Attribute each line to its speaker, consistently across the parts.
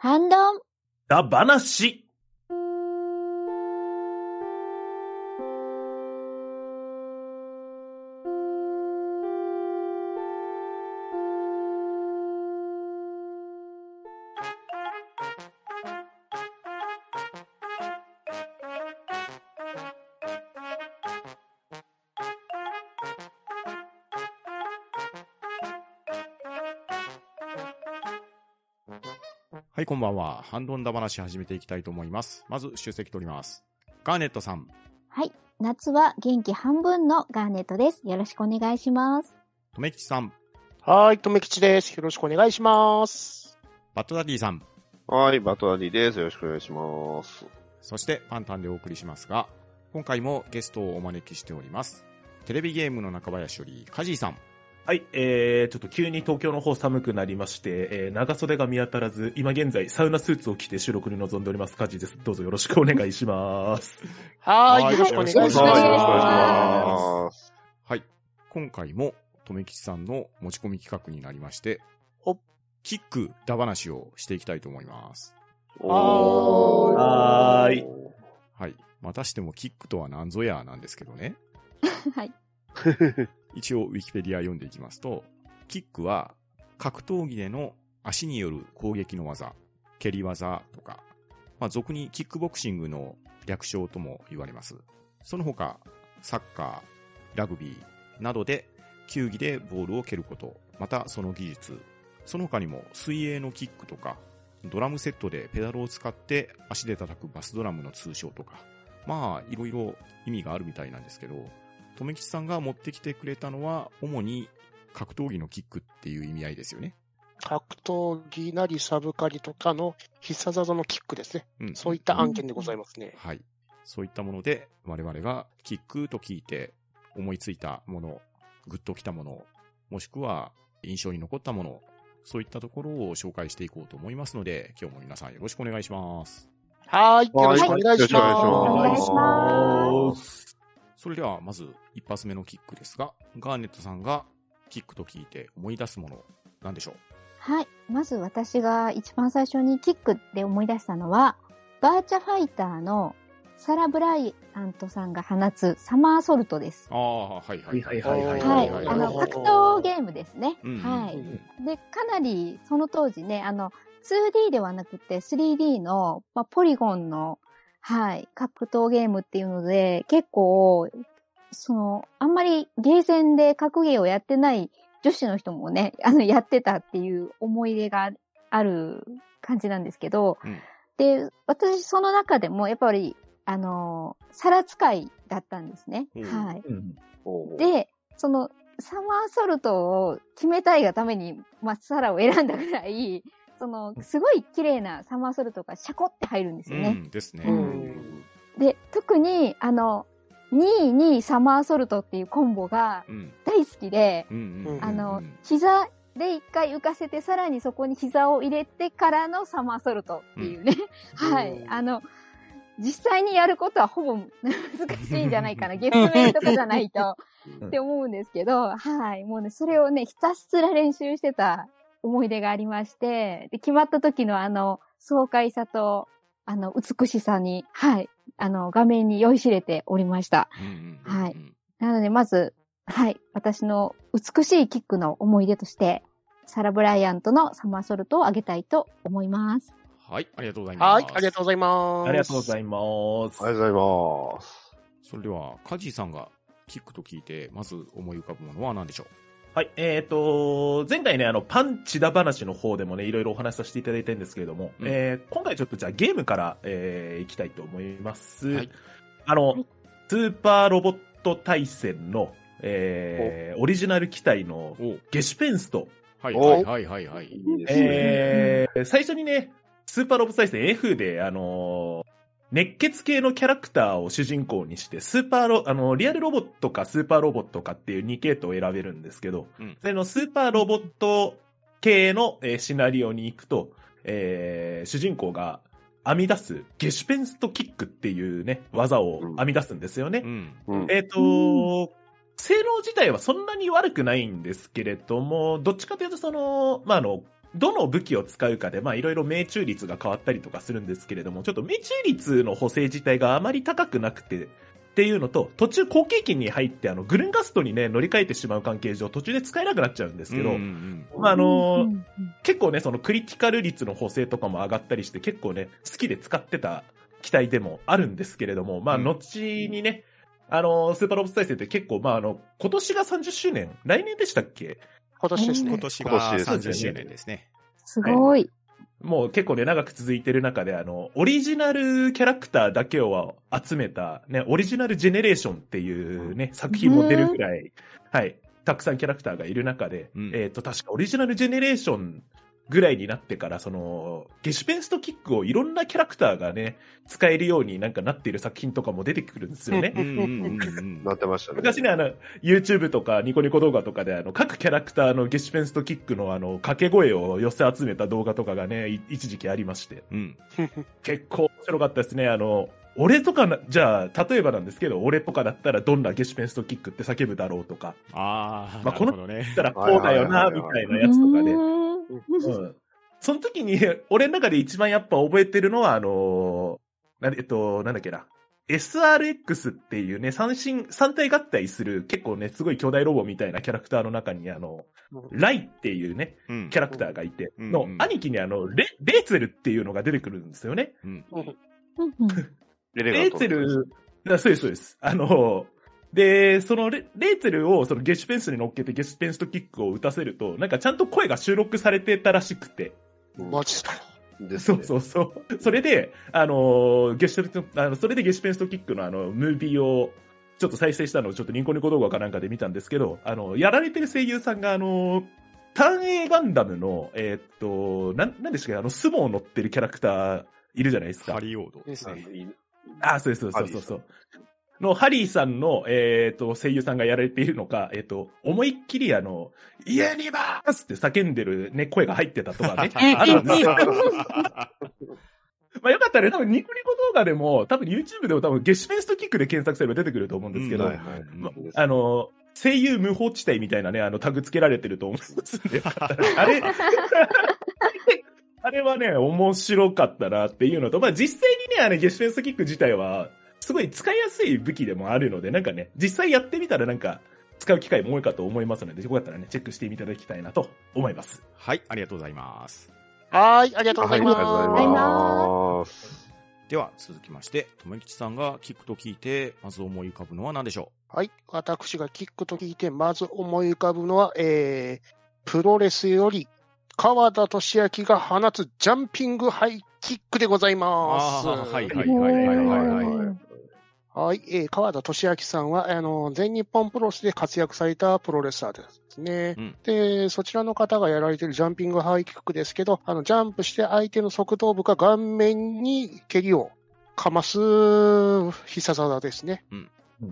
Speaker 1: 反論。
Speaker 2: だ話。
Speaker 3: はい、こんばんは。半ドンだ話始めていきたいと思います。まず、出席取ります。ガーネットさん、
Speaker 1: はい。夏は元気半分のガーネットです。よろしくお願いします。
Speaker 3: とめきちさん、
Speaker 4: はーい、とめきちです。よろしくお願いします。
Speaker 3: バットダディさん、
Speaker 5: はい、バットダディです。よろしくお願いします。
Speaker 3: そしてパンタンでお送りしますが、今回もゲストをお招きしております。テレビゲームの中林より、カジーさん、
Speaker 2: はい、えー、ちょっと急に東京の方寒くなりまして、えー、長袖が見当たらず、今現在サウナスーツを着て収録に臨んでおります、カジです。どうぞよろしくお願いします。
Speaker 4: はーい、
Speaker 3: はい
Speaker 4: よろしくお願いします。
Speaker 1: よろしくお願いし
Speaker 5: はい。
Speaker 3: 今回も、とめきちさんの持ち込み企画になりまして
Speaker 4: ほ、
Speaker 3: キックだ話をしていきたいと思います。
Speaker 4: は
Speaker 2: はーい。
Speaker 3: はい。またしてもキックとは何ぞやなんですけどね。
Speaker 1: はい。
Speaker 3: 一応、ウィキペディア読んでいきますと、キックは格闘技での足による攻撃の技、蹴り技とか、まあ、俗にキックボクシングの略称とも言われます。その他、サッカー、ラグビーなどで球技でボールを蹴ること、またその技術、その他にも水泳のキックとか、ドラムセットでペダルを使って足で叩くバスドラムの通称とか、まあ、いろいろ意味があるみたいなんですけど、とめきちさんが持ってきてくれたのは、主に格闘技のキックっていう意味合いですよね。
Speaker 4: 格闘技なりサブカリとかの必殺技のキックですね。
Speaker 3: うん。
Speaker 4: そういった案件でございますね。
Speaker 3: はい。そういったもので、我々がキックと聞いて思いついたもの、グッときたもの、もしくは印象に残ったもの、そういったところを紹介していこうと思いますので、今日も皆さんよろしくお願いします。
Speaker 4: はーい、よろしくお願いし
Speaker 5: はい
Speaker 1: お願いし
Speaker 4: ます。
Speaker 3: それでは、まず一発目のキックですが、ガーネットさんがキックと聞いて思い出すもの、なんでしょう？
Speaker 1: はい。まず私が一番最初にキックで思い出したのは、バーチャファイターのサラ・ブライアントさんが放つサマーソルトです。
Speaker 3: ああ、はいはい
Speaker 2: はいはいはい
Speaker 1: は。
Speaker 3: はいい
Speaker 1: あの、格闘ゲームですね。
Speaker 3: うん
Speaker 1: はい。
Speaker 3: うん
Speaker 1: で、かなりその当時ね、あの、2D ではなくて 3D の、まあ、ポリゴンの、はい、格闘ゲームっていうので、結構、その、あんまりゲーセンで格ゲーをやってない女子の人もね、あの、やってたっていう思い出がある感じなんですけど、
Speaker 3: うん。
Speaker 1: で、私その中でもやっぱり、あの、皿使いだったんですね。
Speaker 3: うん。
Speaker 1: はい。
Speaker 2: うん
Speaker 1: で、その、サマーソルトを決めたいがために、まあ、サラを選んだぐらい、その、すごい綺麗なサマーソルトがシャコって入るんですよね。
Speaker 3: うんですね。
Speaker 4: うん
Speaker 1: で、特に、あの、2位にサマーソルトっていうコンボが
Speaker 3: うん。
Speaker 1: 大好きで、
Speaker 3: うんうんうん。
Speaker 1: あの、膝で一回浮かせて、さらにそこに膝を入れてからのサマーソルトっていうね。はい。あの、実際にやることはほぼ難しいんじゃないかな。月面とかじゃないと。って思うんですけど、はい。もうね、それをね、ひたすら練習してた思い出がありまして、で、決まった時のあの、爽快さと、あの、美しさに、はい。あの、画面に酔いしれておりました。はいなので、まず、はい。私の美しいキックの思い出として、サラ・ブライアントのサマーソルトをあげたいと思います。
Speaker 3: はい、ありがとうございます。
Speaker 4: はい、ありがとうございます。
Speaker 2: ありがとうござ
Speaker 4: い
Speaker 2: います。
Speaker 5: ありがとうございます。
Speaker 3: それでは、カジーさんがキックと聞いて、まず思い浮かぶものは何でしょ
Speaker 2: はい、えっ、と、前回ね、あの、パンチだ話の方でもね、いろいろお話しさせていただいたんですけれども、
Speaker 3: うん。
Speaker 2: えー今回ちょっとじゃあゲームから、えー、いきたいと思います。
Speaker 3: はい。
Speaker 2: あの、
Speaker 1: はい。
Speaker 2: スーパーロボット対戦の、えー、オリジナル機体のゲシュペンスト、
Speaker 3: はい
Speaker 5: お。
Speaker 3: はいはいはいはい。
Speaker 5: いいですね。
Speaker 2: えー、最初にね、スーパーロボット対戦 F で、あのー熱血系のキャラクターを主人公にして、スーパーロ、あの、リアルロボットかスーパーロボットかっていう2系統を選べるんですけど、
Speaker 3: うん
Speaker 2: それのスーパーロボット系の、えーシナリオに行くと、えー主人公が編み出すゲシュペンストキックっていうね、技を編み出すんですよね。
Speaker 3: うん。
Speaker 5: うん
Speaker 2: えっ、と、性能自体はそんなに悪くないんですけれども、どっちかというとその、まあ、あの、どの武器を使うかで、まあいろいろ命中率が変わったりとかするんですけれども、ちょっと命中率の補正自体があまり高くなくて、っていうのと、途中後継機に入って、あの、グルンガストにね、乗り換えてしまう関係上、途中で使えなくなっちゃうんですけど、まああの結構ね、そのクリティカル率の補正とかも上がったりして、結構ね、好きで使ってた機体でもあるんですけれども、まあ、
Speaker 3: うん。
Speaker 2: 後にね、あの、スーパーロボット再生って結構、まあ、あの、今年が30周年、来年でしたっけ？
Speaker 4: 今年ですね。
Speaker 3: 今年が
Speaker 5: 今年です
Speaker 3: 30周年ですね。
Speaker 1: すごい。
Speaker 2: もう結構ね、長く続いてる中で、あの、オリジナルキャラクターだけを集めた、ね、オリジナルジェネレーションっていうね、作品も出るくらい、はい、たくさんキャラクターがいる中で、
Speaker 3: うん。
Speaker 2: えっ、と、確かオリジナルジェネレーションぐらいになってから、その、ゲシュペンストキックをいろんなキャラクターがね、使えるようになんかなっている作品とかも出てくるんですよね。
Speaker 3: うんうんうんうん
Speaker 5: なってましたね。
Speaker 2: 昔ね、あの、YouTube とかニコニコ動画とかで、あの、各キャラクターのゲシュペンストキックのあの、掛け声を寄せ集めた動画とかがね、い一時期ありまして。
Speaker 3: うん。
Speaker 2: 結構面白かったですね。あの、俺とかな、じゃあ、例えばなんですけど、俺とかだったらどんなゲシュペンストキックって叫ぶだろうとか、
Speaker 3: ああ、
Speaker 2: まあ
Speaker 3: なるほどね
Speaker 2: だっ。たらこうだよな、みたいなやつとかで。
Speaker 1: うん
Speaker 2: うん。その時に、俺の中で一番やっぱ覚えてるのは、あのなえっと、なんだっけな。SRX っていうね、三神、三体合体する結構ね、すごい巨大ロボみたいなキャラクターの中に、あの、ライっていうね、
Speaker 3: うん。
Speaker 2: キャラクターがいて、
Speaker 3: うん。
Speaker 2: の
Speaker 3: うん。
Speaker 2: 兄貴にあの、レ、レーツェルっていうのが出てくるんですよね。
Speaker 5: レ
Speaker 2: レーツェル、あそうです、そうです。あの、で、そのレレーツェルをそのゲシュペンスに乗っけてゲシュペンストキックを打たせると、なんかちゃんと声が収録されてたらしくて。
Speaker 4: マジっすか。
Speaker 5: ですね。
Speaker 2: そうそうそう。それで、あの、ゲシュペンスト、あの、それでゲシュペンストキックのあの、ムービーを、ちょっと再生したのをちょっとニコニコ動画かなんかで見たんですけど、あの、やられてる声優さんがあの、ターン A ガンダムの、えーっと、なん、なんでしたっけあの、スモを乗ってるキャラクターいるじゃないですか
Speaker 3: ハ。リオードですね。
Speaker 2: あ、そうです、そうそうそうそう。の、ハリーさんの、えっ、と、声優さんがやられているのか、えっ、と、思いっきりあの、家にバースって叫んでるね、声が入ってたとかね。あるんですよ。まあよかったらね、多分ニコニコ動画でも、多分 YouTube でも多分ゲシュペンストキックで検索すれば出てくると思うんですけど、あの、声優無法地帯みたいなね、あの、タグ付けられてると思いますんで、よかったらあれ、あれはね、面白かったなっていうのと、まあ実際にね、あの、ゲシュペンストキック自体は、すごい使いやすい武器でもあるので、なんかね、実際やってみたらなんか、使う機会も多いかと思いますので、よかったらね、チェックしていただきたいなと思います。
Speaker 3: はい、ありがとうございます。
Speaker 4: はい、ありがとうご
Speaker 5: はい、あり
Speaker 4: ざい
Speaker 5: がとうござい
Speaker 4: ま
Speaker 5: ます。
Speaker 3: では、続きまして、とめきちさんが聞くと聞いて、まず思い浮かぶのは何でしょ
Speaker 4: す。はい、私がキックと聞いて、まず思い浮かぶのは、えー、プロレスより、川田俊明が放つジャンピングハイキックでございます。
Speaker 3: はいはいはいはいはいはい
Speaker 4: はい、えー川田俊明さんは、あの、全日本プロレスで活躍されたプロレスラーですね。
Speaker 3: うん
Speaker 4: で、そちらの方がやられているジャンピングハイキックですけど、あの、ジャンプして相手の側頭部が顔面に蹴りをかます必殺技ですね。
Speaker 3: うん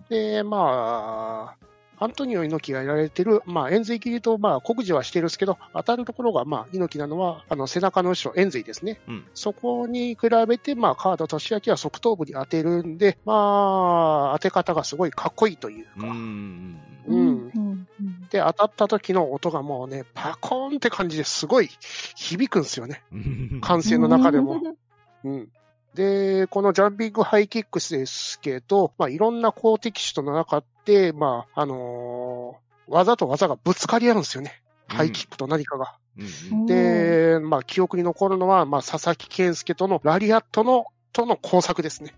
Speaker 4: で、まあ、アントニオ猪木がやられてる、まあ、円髄切りと、まあ、告示はしてるんですけど、当たるところが、まあ、猪木なのは、あの、背中の後ろ、円髄ですね。
Speaker 3: うん
Speaker 4: そこに比べて、まあ、川田俊明は側頭部に当てるんで、まあ、当て方がすごいかっこいいという
Speaker 3: う。
Speaker 4: か、
Speaker 3: ん。
Speaker 4: うん
Speaker 1: うんうん
Speaker 4: で、当たった時の音がもうね、パコーンって感じですごい響くんですよね。
Speaker 3: うん
Speaker 4: 歓声の中でも。うん。で、このジャンピングハイキックスですけど、まあ、いろんな公的手との中で、まあ、あのー技と技がぶつかり合うんですよね。ハイキックと何かが。
Speaker 3: うん
Speaker 4: で、まあ、記憶に残るのは、まあ、佐々木健介とのラリアットの、との工作ですね。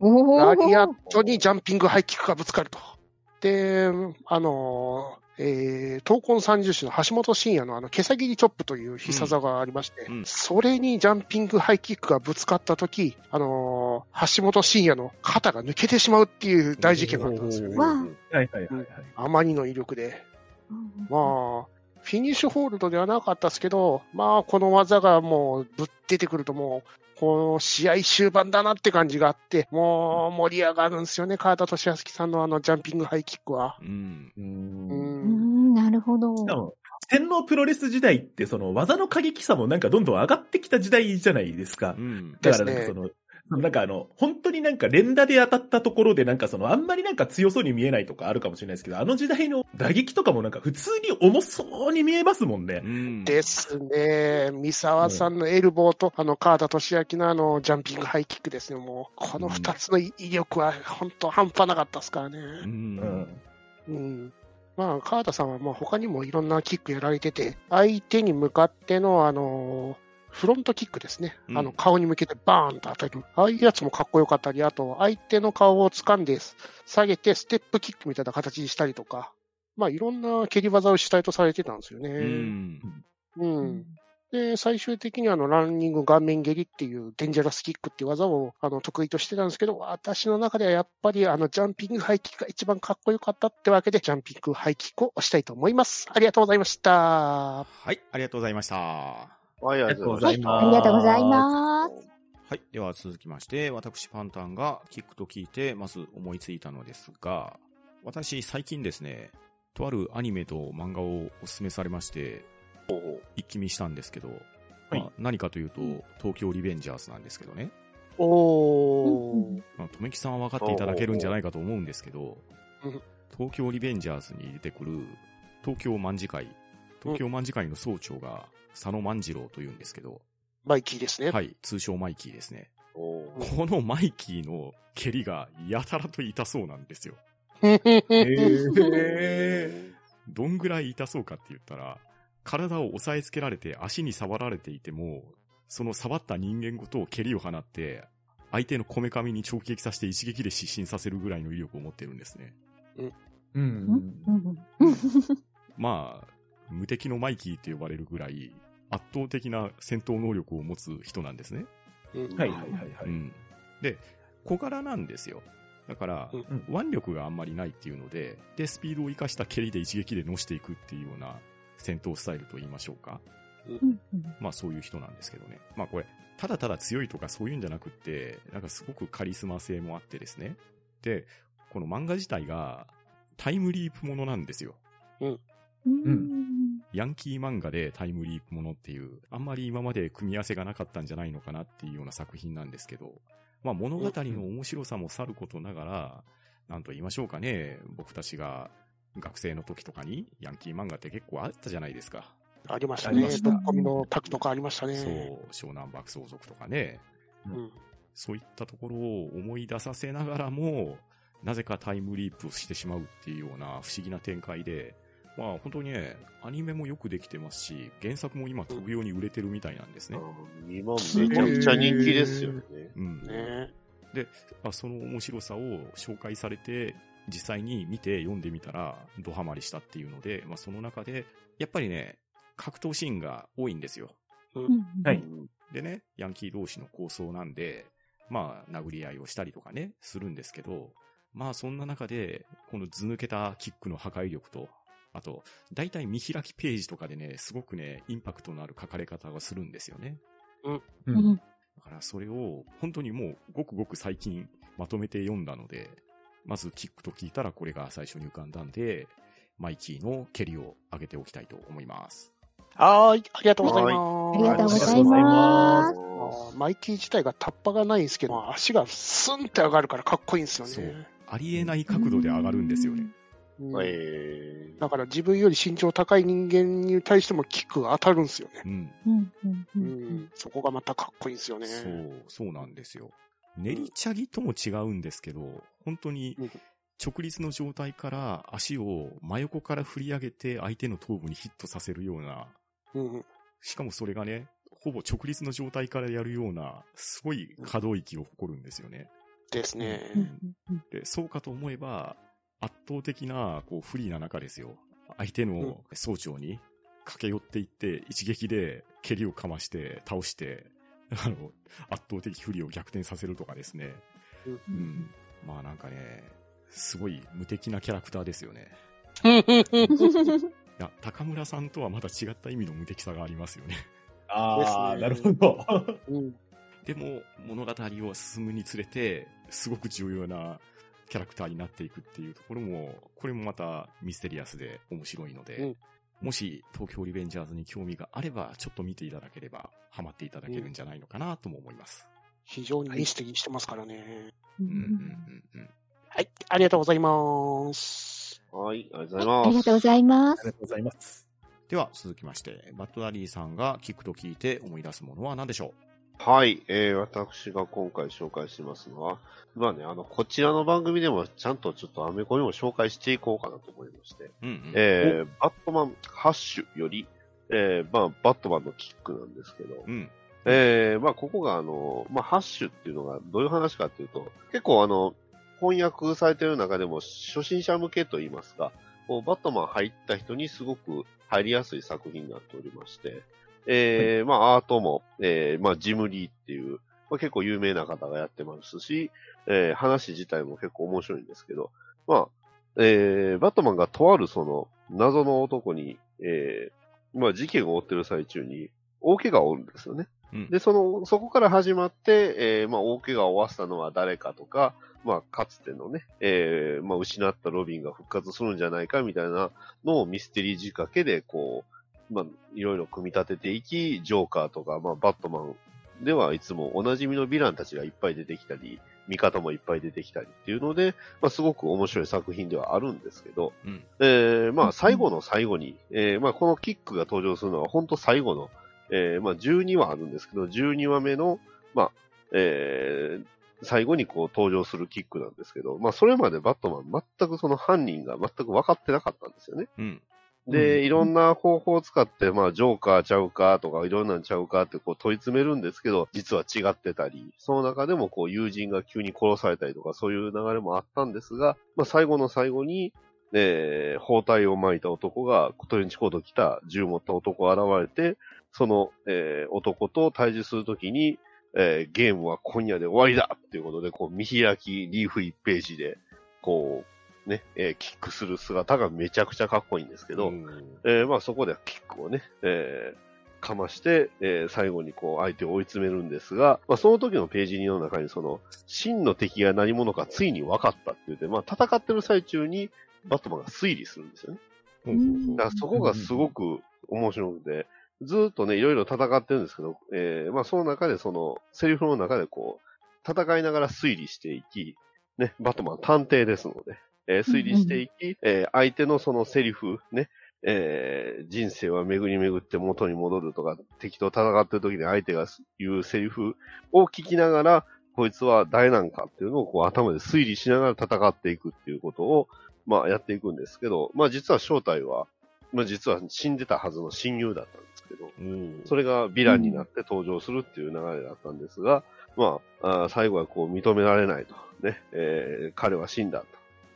Speaker 4: ラリアットにジャンピングハイキックがぶつかると。で、あのー、えー、闘魂三重士の橋本真也のあの、毛先りチョップという必殺技がありまして、
Speaker 3: うん。うん
Speaker 4: それにジャンピングハイキックがぶつかったとき、あのー橋本真也の肩が抜けてしまうっていう大事件があったんですよね。
Speaker 1: わあ
Speaker 2: はいはいはいはい。
Speaker 4: あまりの威力で。
Speaker 1: うん。
Speaker 4: まあ、フィニッシュホールドではなかったですけど、まあ、この技がもうぶっ出てくるともう、この試合終盤だなって感じがあって、もう盛り上がるんですよね、川田俊明さんのあのジャンピングハイキックは。
Speaker 3: うん。
Speaker 2: う。
Speaker 4: うん。
Speaker 1: うんん、なるほど。
Speaker 2: 天皇プロレス時代って、その技の過激さもなんかどんどん上がってきた時代じゃないですか
Speaker 3: う。ん。
Speaker 2: だからなんかその、なんかあの、本当になんか連打で当たったところでなんかその、あんまりなんか強そうに見えないとかあるかもしれないですけど、あの時代の打撃とかもなんか普通に重そうに見えますもんね
Speaker 3: う。ん。
Speaker 4: ですね。三沢さんのエルボーと、あの、川田俊明のあの、ジャンピングハイキックですね。もう、この二つの威力は本当半端なかったですからね。
Speaker 3: う。
Speaker 2: うんん。
Speaker 4: うん。まあ、川田さんはまあ他にもいろんなキックやられてて、相手に向かっての、あの、フロントキックですね。
Speaker 3: うん
Speaker 4: あの、顔に向けてバーンと当たる。ああいうやつもかっこよかったり、あと、相手の顔を掴んで、下げて、ステップキックみたいな形にしたりとか、まあ、いろんな蹴り技を主体とされてたんですよね。
Speaker 3: うん。
Speaker 4: うん。で、最終的にあの、ランニング顔面蹴りっていうデンジャラスキックっていう技をあの得意としてたんですけど、私の中ではやっぱりあの、ジャンピングハイキックが一番かっこよかったってわけで、ジャンピングハイキックを押したいと思います。ありがとうございました。
Speaker 3: はい、ありがとうございました。
Speaker 5: はい、ありがとうございます。
Speaker 1: ありがとうございます。
Speaker 3: はい。では続きまして、私パンタンがキックと聞いて、まず思いついたのですが、私最近ですね、とあるアニメと漫画をお勧めされまして、一気見したんですけど、
Speaker 2: はい
Speaker 3: まあ何かというと、東京リベンジャーズなんですけどね。
Speaker 4: おー。
Speaker 3: まあ、とめきさんは分かっていただけるんじゃないかと思うんですけど
Speaker 4: うん、
Speaker 3: 東京リベンジャーズに出てくる東京卍会、東京卍会の総長が佐野万次郎というんですけど、
Speaker 4: マイキーですね。
Speaker 3: はい、通称マイキーですね。このマイキーの蹴りがやたらと痛そうなんですよ。
Speaker 2: え
Speaker 3: どんぐらい痛そうかって言ったら、体を押さえつけられて足に触られていても、その触った人間ごと蹴りを放って、相手のこめかみに直撃させて一撃で失神させるぐらいの威力を持ってるんですね。
Speaker 2: う。
Speaker 1: うんん
Speaker 3: まあ、無敵のマイキーって呼ばれるぐらい、圧倒的な戦闘能力を持つ人なんですね。
Speaker 4: うん
Speaker 2: はいはいはいはい。
Speaker 3: うん。で、小柄なんですよ。だから、
Speaker 4: うん
Speaker 3: 腕力があんまりないっていうので、で、スピードを生かした蹴りで一撃で乗していくっていうような戦闘スタイルと言いましょうか。
Speaker 1: うん
Speaker 3: まあそういう人なんですけどね。まあこれ、ただただ強いとかそういうんじゃなくって、なんかすごくカリスマ性もあってですね。で、この漫画自体がタイムリープものなんですよ。
Speaker 1: うん
Speaker 3: ヤンキー漫画でタイムリープものっていう、あんまり今まで組み合わせがなかったんじゃないのかなっていうような作品なんですけど、まあ物語の面白さもさることながら、なんと言いましょうかね、僕たちが学生の時とかにヤンキー漫画って結構あったじゃないですか。
Speaker 4: ありましたね
Speaker 2: ありまし。た
Speaker 4: ドッコミのタクとかありましたね。
Speaker 3: そう、湘南爆走族とかね、
Speaker 4: うん。
Speaker 3: そういったところを思い出させながらも、なぜかタイムリープをしてしまうっていうような不思議な展開で、まあ本当にね、アニメもよくできてますし、原作も今飛ぶように売れてるみたいなんですね。
Speaker 5: 今めちゃくちゃ人気ですよね。
Speaker 3: うん。
Speaker 4: ね
Speaker 3: まあ、その面白さを紹介されて、実際に見て読んでみたら、ドハマりしたっていうので、まあその中で、やっぱりね、格闘シーンが多いんですよ。
Speaker 2: はい。
Speaker 3: でね、ヤンキー同士の構想なんで、まあ、殴り合いをしたりとかね、するんですけど、まあ、そんな中で、この図抜けたキックの破壊力と、あと、大体見開きページとかでね、すごくね、インパクトのある書かれ方がするんですよね。
Speaker 1: うん
Speaker 3: だから、それを、本当にもう、ごくごく最近、まとめて読んだので、まずキックと聞いたらこれが最初に浮かんだんで、マイキーの蹴りを上げておきたいと思います。
Speaker 4: はーい。ありがとうございます。
Speaker 1: ありがとうございま。
Speaker 2: ます
Speaker 4: マイキー自体がタッパがないんですけど、足がスンって上がるからかっこいいんですよ
Speaker 3: そう
Speaker 4: ね。
Speaker 3: ありえない角度で上がるんですよね。
Speaker 4: うん
Speaker 5: え
Speaker 4: だから自分より身長高い人間に対してもキックが当たるんですよね。
Speaker 3: うん。
Speaker 1: うんうんう
Speaker 4: うんん、そこがまたかっこいいんですよね。
Speaker 3: そう、そうなんですよ。練りチャギとも違うんですけど、本当に
Speaker 4: うん
Speaker 3: 直立の状態から足を真横から振り上げて相手の頭部にヒットさせるような、
Speaker 4: うん、
Speaker 3: しかもそれがね、ほぼ直立の状態からやるような、すごい可動域を誇るんですよね。
Speaker 4: ですね。
Speaker 1: うん
Speaker 3: で、そうかと思えば、圧倒的な、こう、不利な中ですよ。相手の総長に駆け寄っていって、一撃で蹴りをかまして、倒して、あの、圧倒的不利を逆転させるとかですね。
Speaker 4: うん
Speaker 3: うん。まあなんかね、すごい無敵なキャラクターですよね。いや、高村さんとはまた違った意味の無敵さがありますよね。
Speaker 2: ああ、なるほど。
Speaker 4: うん
Speaker 3: でも、物語を進むにつれて、すごく重要なキャラクターになっていくっていうところも、これもまたミステリアスで面白いので、
Speaker 4: うん
Speaker 3: もし東京リベンジャーズに興味があれば、ちょっと見ていただければ、ハマっていただけるんじゃないのかなとも思います。
Speaker 4: 非常にミステリーしてますからね。
Speaker 3: うんうんうんうん。
Speaker 4: はい、ありがとうございます。
Speaker 5: はい、ありがとうございます。
Speaker 1: ありがとうございます
Speaker 2: ありが。とうございます。
Speaker 3: では、続きまして、バッドダディさんが聞くと聞いて思い出すものは何でしょ
Speaker 5: はい、えー、私が今回紹介しますのは、まあね、あの、こちらの番組でもちゃんとちょっとアメコミも紹介していこうかなと思いまして、
Speaker 3: ううんうん。
Speaker 5: えー、バットマンハッシュより、えー、まあ、バットマンのキックなんですけど、
Speaker 3: うん。
Speaker 5: えー、まあ、ここがあの、まあ、ハッシュっていうのがどういう話かっていうと、結構あの、翻訳されてる中でも初心者向けと言いますか、こうバットマン入った人にすごく入りやすい作品になっておりまして、えー、まあ、アートも、えー、まあ、ジムリーっていう、まあ、結構有名な方がやってますし、えー、話自体も結構面白いんですけど、まあ、えー、バットマンがとあるその謎の男に、えー、まあ、事件を追ってる最中に大怪我を負うんですよね。
Speaker 3: うん
Speaker 5: で、その、そこから始まって、えー、まあ、大怪我を負わせたのは誰かとか、まあ、かつてのね、えー、まあ、失ったロビンが復活するんじゃないかみたいなのをミステリー仕掛けで、こう、まあ、いろいろ組み立てていき、ジョーカーとか、まあ、バットマンではいつもおなじみのヴィランたちがいっぱい出てきたり、味方もいっぱい出てきたりっていうので、まあ、すごく面白い作品ではあるんですけど、
Speaker 3: うん
Speaker 5: えー、まあ、最後の最後に、えー、まあ、このキックが登場するのは本当最後の、えー、まあ、12話あるんですけど、12話目の、まあ、えー、最後にこう登場するキックなんですけど、まあ、それまでバットマン全くその犯人が全く分かってなかったんですよね。
Speaker 3: うん。
Speaker 5: で、いろんな方法を使って、まあ、ジョーカーちゃうかとか、いろんなんちゃうかってこう問い詰めるんですけど、実は違ってたり、その中でもこう友人が急に殺されたりとか、そういう流れもあったんですが、まあ、最後の最後に、えー、包帯を巻いた男が、トレンチコート着た銃持った男が現れて、その、えー男と対峙するときに、えーゲームは今夜で終わりだっていうことで、こう見開きリーフ1ページで、こう、ね、えーキックする姿がめちゃくちゃかっこいいんですけど、えーまあそこでキックをね、えーかまして、えー最後にこう相手を追い詰めるんですが、まあその時のページ2の中にその、真の敵が何者かついに分かったって言って、まあ戦ってる最中にバットマンが推理するんですよね。
Speaker 3: ほうほうほう
Speaker 5: だからそこがすごく面白くて、ずーっとね、いろいろ戦ってるんですけど、えーまあその中でその、セリフの中でこう、戦いながら推理していき、ね、バットマン探偵ですので、えー推理していき、えー相手のそのセリフ、ね、えー人生は巡り巡って元に戻るとか、敵と戦ってる時に相手が言うセリフを聞きながら、こいつは誰なんかっていうのをこう頭で推理しながら戦っていくっていうことを、まあやっていくんですけど、まあ実は正体は、まあ実は死んでたはずの親友だったんですけど、
Speaker 3: おー
Speaker 5: それがヴィランになって登場するっていう流れだったんですが、まあ、あー最後はこう認められないと。ね、えー彼は死んだと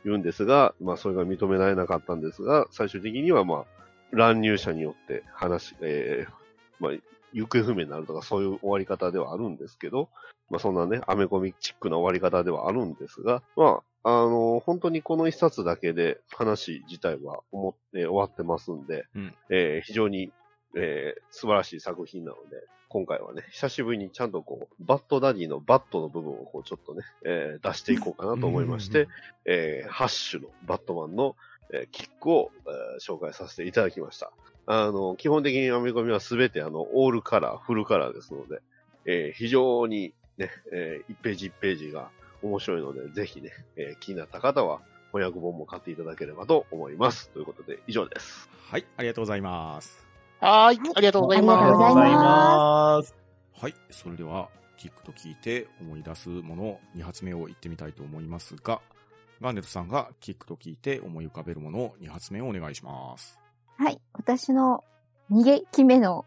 Speaker 5: 言うんですが、まあそれが認められなかったんですが、最終的にはまあ、乱入者によって話、えーまあ、行方不明になるとかそういう終わり方ではあるんですけど、まあそんなね、アメコミチックな終わり方ではあるんですが、まあ、あの本当にこの一冊だけで話自体は思って終わってますんで、
Speaker 3: うん。
Speaker 5: えー非常にえー素晴らしい作品なので、今回はね、久しぶりにちゃんとこう、バットダディのバットの部分をこう、ちょっとね、えー出していこうかなと思いまして、えーハッシュのバットマンの、えーキックを、えー紹介させていただきました。あの、基本的にアメコミはすべてあの、オールカラー、フルカラーですので、えー非常にね、え1ページ1ページが面白いので、ぜひね、えー気になった方は、翻訳本も買っていただければと思います。ということで、以上です。
Speaker 3: はい、ありがとうございます。
Speaker 4: はーい、ありがとうござい
Speaker 1: ありがとうござい
Speaker 4: ま
Speaker 1: ます
Speaker 2: す。
Speaker 3: はい、それでは、キックと聞いて思い出すもの2発目を言ってみたいと思いますが、ガンネットさんがキックと聞いて思い浮かべるもの2発目をお願いします。
Speaker 1: はい。私の逃げ決めの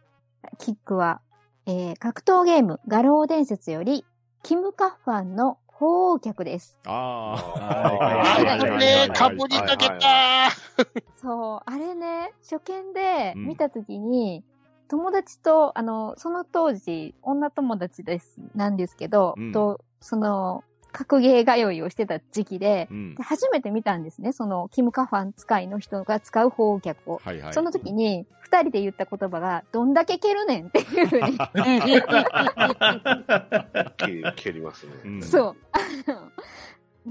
Speaker 1: キックは、えー、格闘ゲーム、画廊伝説より、キムカファンの鳳凰客です。
Speaker 3: あ
Speaker 2: はい。
Speaker 4: あーね、かぶりかけた
Speaker 1: そう、あれね、初見で
Speaker 3: うん。
Speaker 1: 見たときに、友達と、あの、その当時、女友達です、なんですけど、
Speaker 3: うん。
Speaker 1: と、その、格ゲー通いをしてた時期で、
Speaker 3: うん
Speaker 1: で。初めて見たんですね、その、キムカファン使いの人が使う鳳凰客を。
Speaker 3: はいはい。
Speaker 1: その時に、二人で言った言葉が、どんだけ蹴るねんっていうふうに
Speaker 5: 蹴蹴りますね。
Speaker 3: うん
Speaker 1: そう。あ の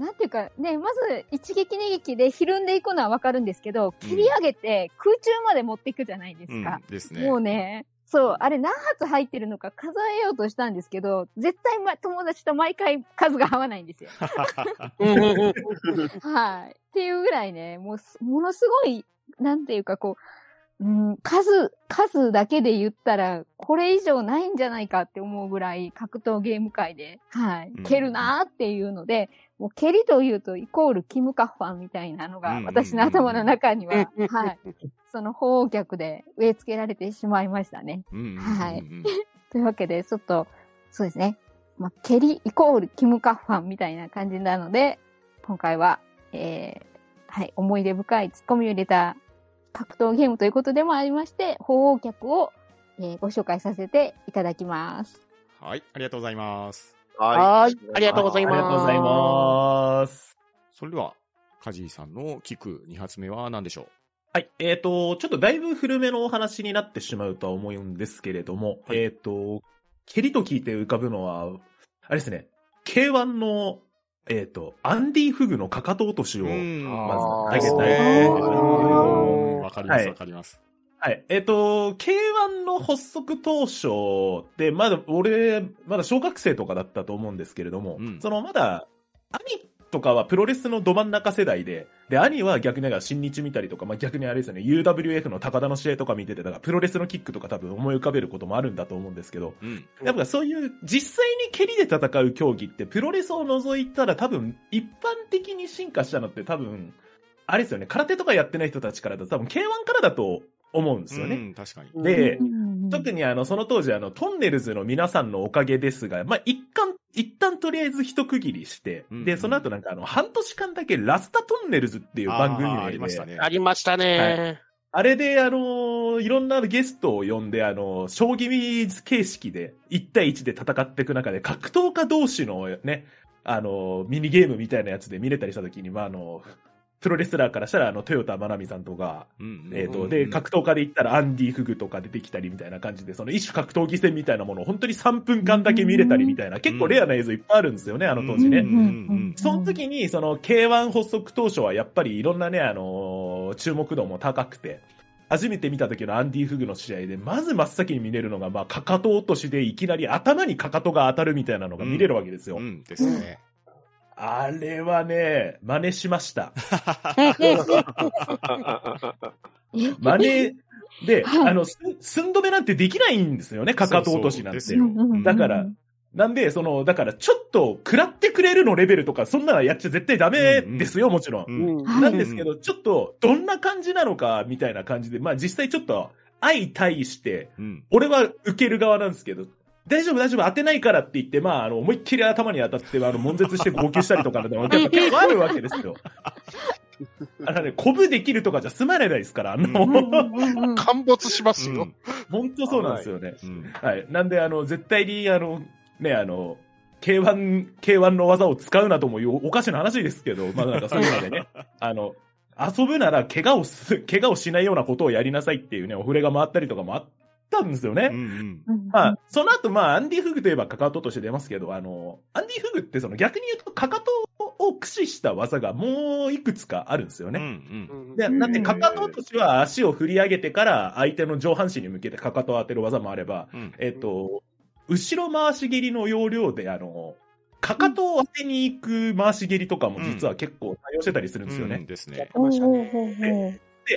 Speaker 1: なんていうか、ね、まず一撃二撃でひるんでいくのはわかるんですけど、
Speaker 3: うん
Speaker 1: 切り上げて空中まで持っていくじゃないです
Speaker 3: うん
Speaker 1: か。
Speaker 3: ですね。
Speaker 1: もうね、そう、あれ何発入ってるのか数えようとしたんですけど、絶対、ま、友達と毎回数が合わないんですよ。はい。っていうぐらいね、もうす、ものすごい、なんていうかこう、うん、数、数だけで言ったら、これ以上ないんじゃないかって思うぐらい格闘ゲーム界で、はい
Speaker 3: うん、
Speaker 1: 蹴るなーっていうので、もう蹴りというとイコールキムカッファンみたいなのが
Speaker 3: うん
Speaker 1: 私の頭の中には、
Speaker 4: うん
Speaker 1: はい。その法王客で植え付けられてしまいましたね。
Speaker 3: うんうんうんうん
Speaker 1: はい というわけで、ちょっと、そうですね。まあ、蹴りイコールキムカッファンみたいな感じなので、今回は、えー、はい、思い出深いツッコミを入れた格闘ゲームということでもありまして、法王客を、えーご紹介させていただきます。
Speaker 3: はい、ありがとうございます。
Speaker 4: はーい。ありがとうございます。
Speaker 2: ありがとうございます。
Speaker 3: それでは、カジーさんの聞く2発目は何でしょ
Speaker 2: はい。えっ、と、ちょっとだいぶ古めのお話になってしまうとは思うんですけれども、
Speaker 3: はい。
Speaker 2: えっ、と、蹴りと聞いて浮かぶのは、あれですね、K1 の、えっ、と、アンディ・フグのかかと落としを、まず投げたい
Speaker 3: わかります、
Speaker 2: はい
Speaker 3: わかります。
Speaker 2: はい。えっ、と、K1 の発足当初って、まだ、俺、まだ小学生とかだったと思うんですけれども、
Speaker 3: うん
Speaker 2: その、まだ、兄とかはプロレスのど真ん中世代で、で、兄は逆に新日見たりとか、まあ、逆にあれですよね、UWF の高田の試合とか見てて、だからプロレスのキックとか多分思い浮かべることもあるんだと思うんですけど、
Speaker 3: うん。
Speaker 2: やっぱそういう実際に蹴りで戦う競技ってプロレスを除いたら多分一般的に進化したのって多分、あれですよね、空手とかやってない人たちからだと多分 K1 からだと思うんですよね。
Speaker 3: うん、確かに。
Speaker 2: で
Speaker 1: うん
Speaker 2: 特にあの、その当時あの、トンネルズの皆さんのおかげですが、まあ、一貫、一旦とりあえず一区切りして、
Speaker 3: うん
Speaker 2: で、その後なんかあの、半年間だけラスタトンネルズっていう番組
Speaker 3: ありましたね。
Speaker 4: ありましたね。
Speaker 2: あれで、あのーいろんなゲストを呼んで、あのー将棋形式で、1対1で戦っていく中で、格闘家同士のね、あのーミニゲームみたいなやつで見れたりしたときに、まあ、あのプロレスラーからしたら、あの、豊田真奈美さんとか、
Speaker 3: うん。
Speaker 2: えっ、と、
Speaker 3: うん。
Speaker 2: で、格闘家で言ったらアンディ・フグとか出てきたりみたいな感じで、その一種格闘技戦みたいなものを本当に3分間だけ見れたりみたいな、結構レアな映像いっぱいあるんですよね、あの当時ね。
Speaker 3: うん。うん。うん。
Speaker 2: その時に、その K1 発足当初はやっぱりいろんなね、あのー注目度も高くて、初めて見た時のアンディ・フグの試合で、まず真っ先に見れるのが、まあ、かかと落としでいきなり頭にかかとが当たるみたいなのが見れるわけですよ。
Speaker 3: うん。ですね。
Speaker 2: あれはね、真似しました。真似で、
Speaker 1: はい
Speaker 2: あの、す寸止めなんてできないんですよね、かかと落としなんて。
Speaker 3: そうそうですようん
Speaker 2: だから、なんで、その、だから、ちょっと、食らってくれるのレベルとか、そんなのやっちゃ絶対ダメですよ、もちろん。
Speaker 3: うん
Speaker 4: うん
Speaker 1: はい
Speaker 2: なんですけど、ちょっと、どんな感じなのか、みたいな感じで、まあ実際ちょっと、相対して、
Speaker 3: うん。
Speaker 2: 俺は受ける側なんですけど、大丈夫大丈夫当てないからって言って、まあ、あの、思いっきり頭に当たって、あの、悶絶して号泣したりとかでも、やっぱ結構あるわけですよ。あのね、鼓舞できるとかじゃ済まれないですから、あの、
Speaker 3: うん
Speaker 4: 陥没しますよ。
Speaker 2: 本当そうなんですよね。
Speaker 3: うん
Speaker 2: はい。なんで、あの、絶対に、あの、ね、あの、K1、K1 の技を使うなともいうおかしな話ですけど、まあなんかそういうのでね、あの、遊ぶなら怪我をす、怪我をしないようなことをやりなさいっていうね、お触れが回ったりとかもあったんですよね。
Speaker 3: うんうん。
Speaker 1: うん。
Speaker 2: まあ、その後、まあ、アンディ・フグといえばかかととして出ますけど、あの、アンディ・フグってその逆に言うとかかとを駆使した技がもういくつかあるんですよ
Speaker 3: うんう
Speaker 2: ね。
Speaker 3: ん
Speaker 2: で、なんで、かかと落としは足を振り上げてから相手の上半身に向けてかかとを当てる技もあれば、
Speaker 3: うん。
Speaker 2: えっ、と、後ろ回し蹴りの要領で、あの、かかとを当てに行く回し蹴りとかも実は結構対応してたりするんですよね。
Speaker 3: うんですね。
Speaker 1: ほうほうほうほう
Speaker 2: キ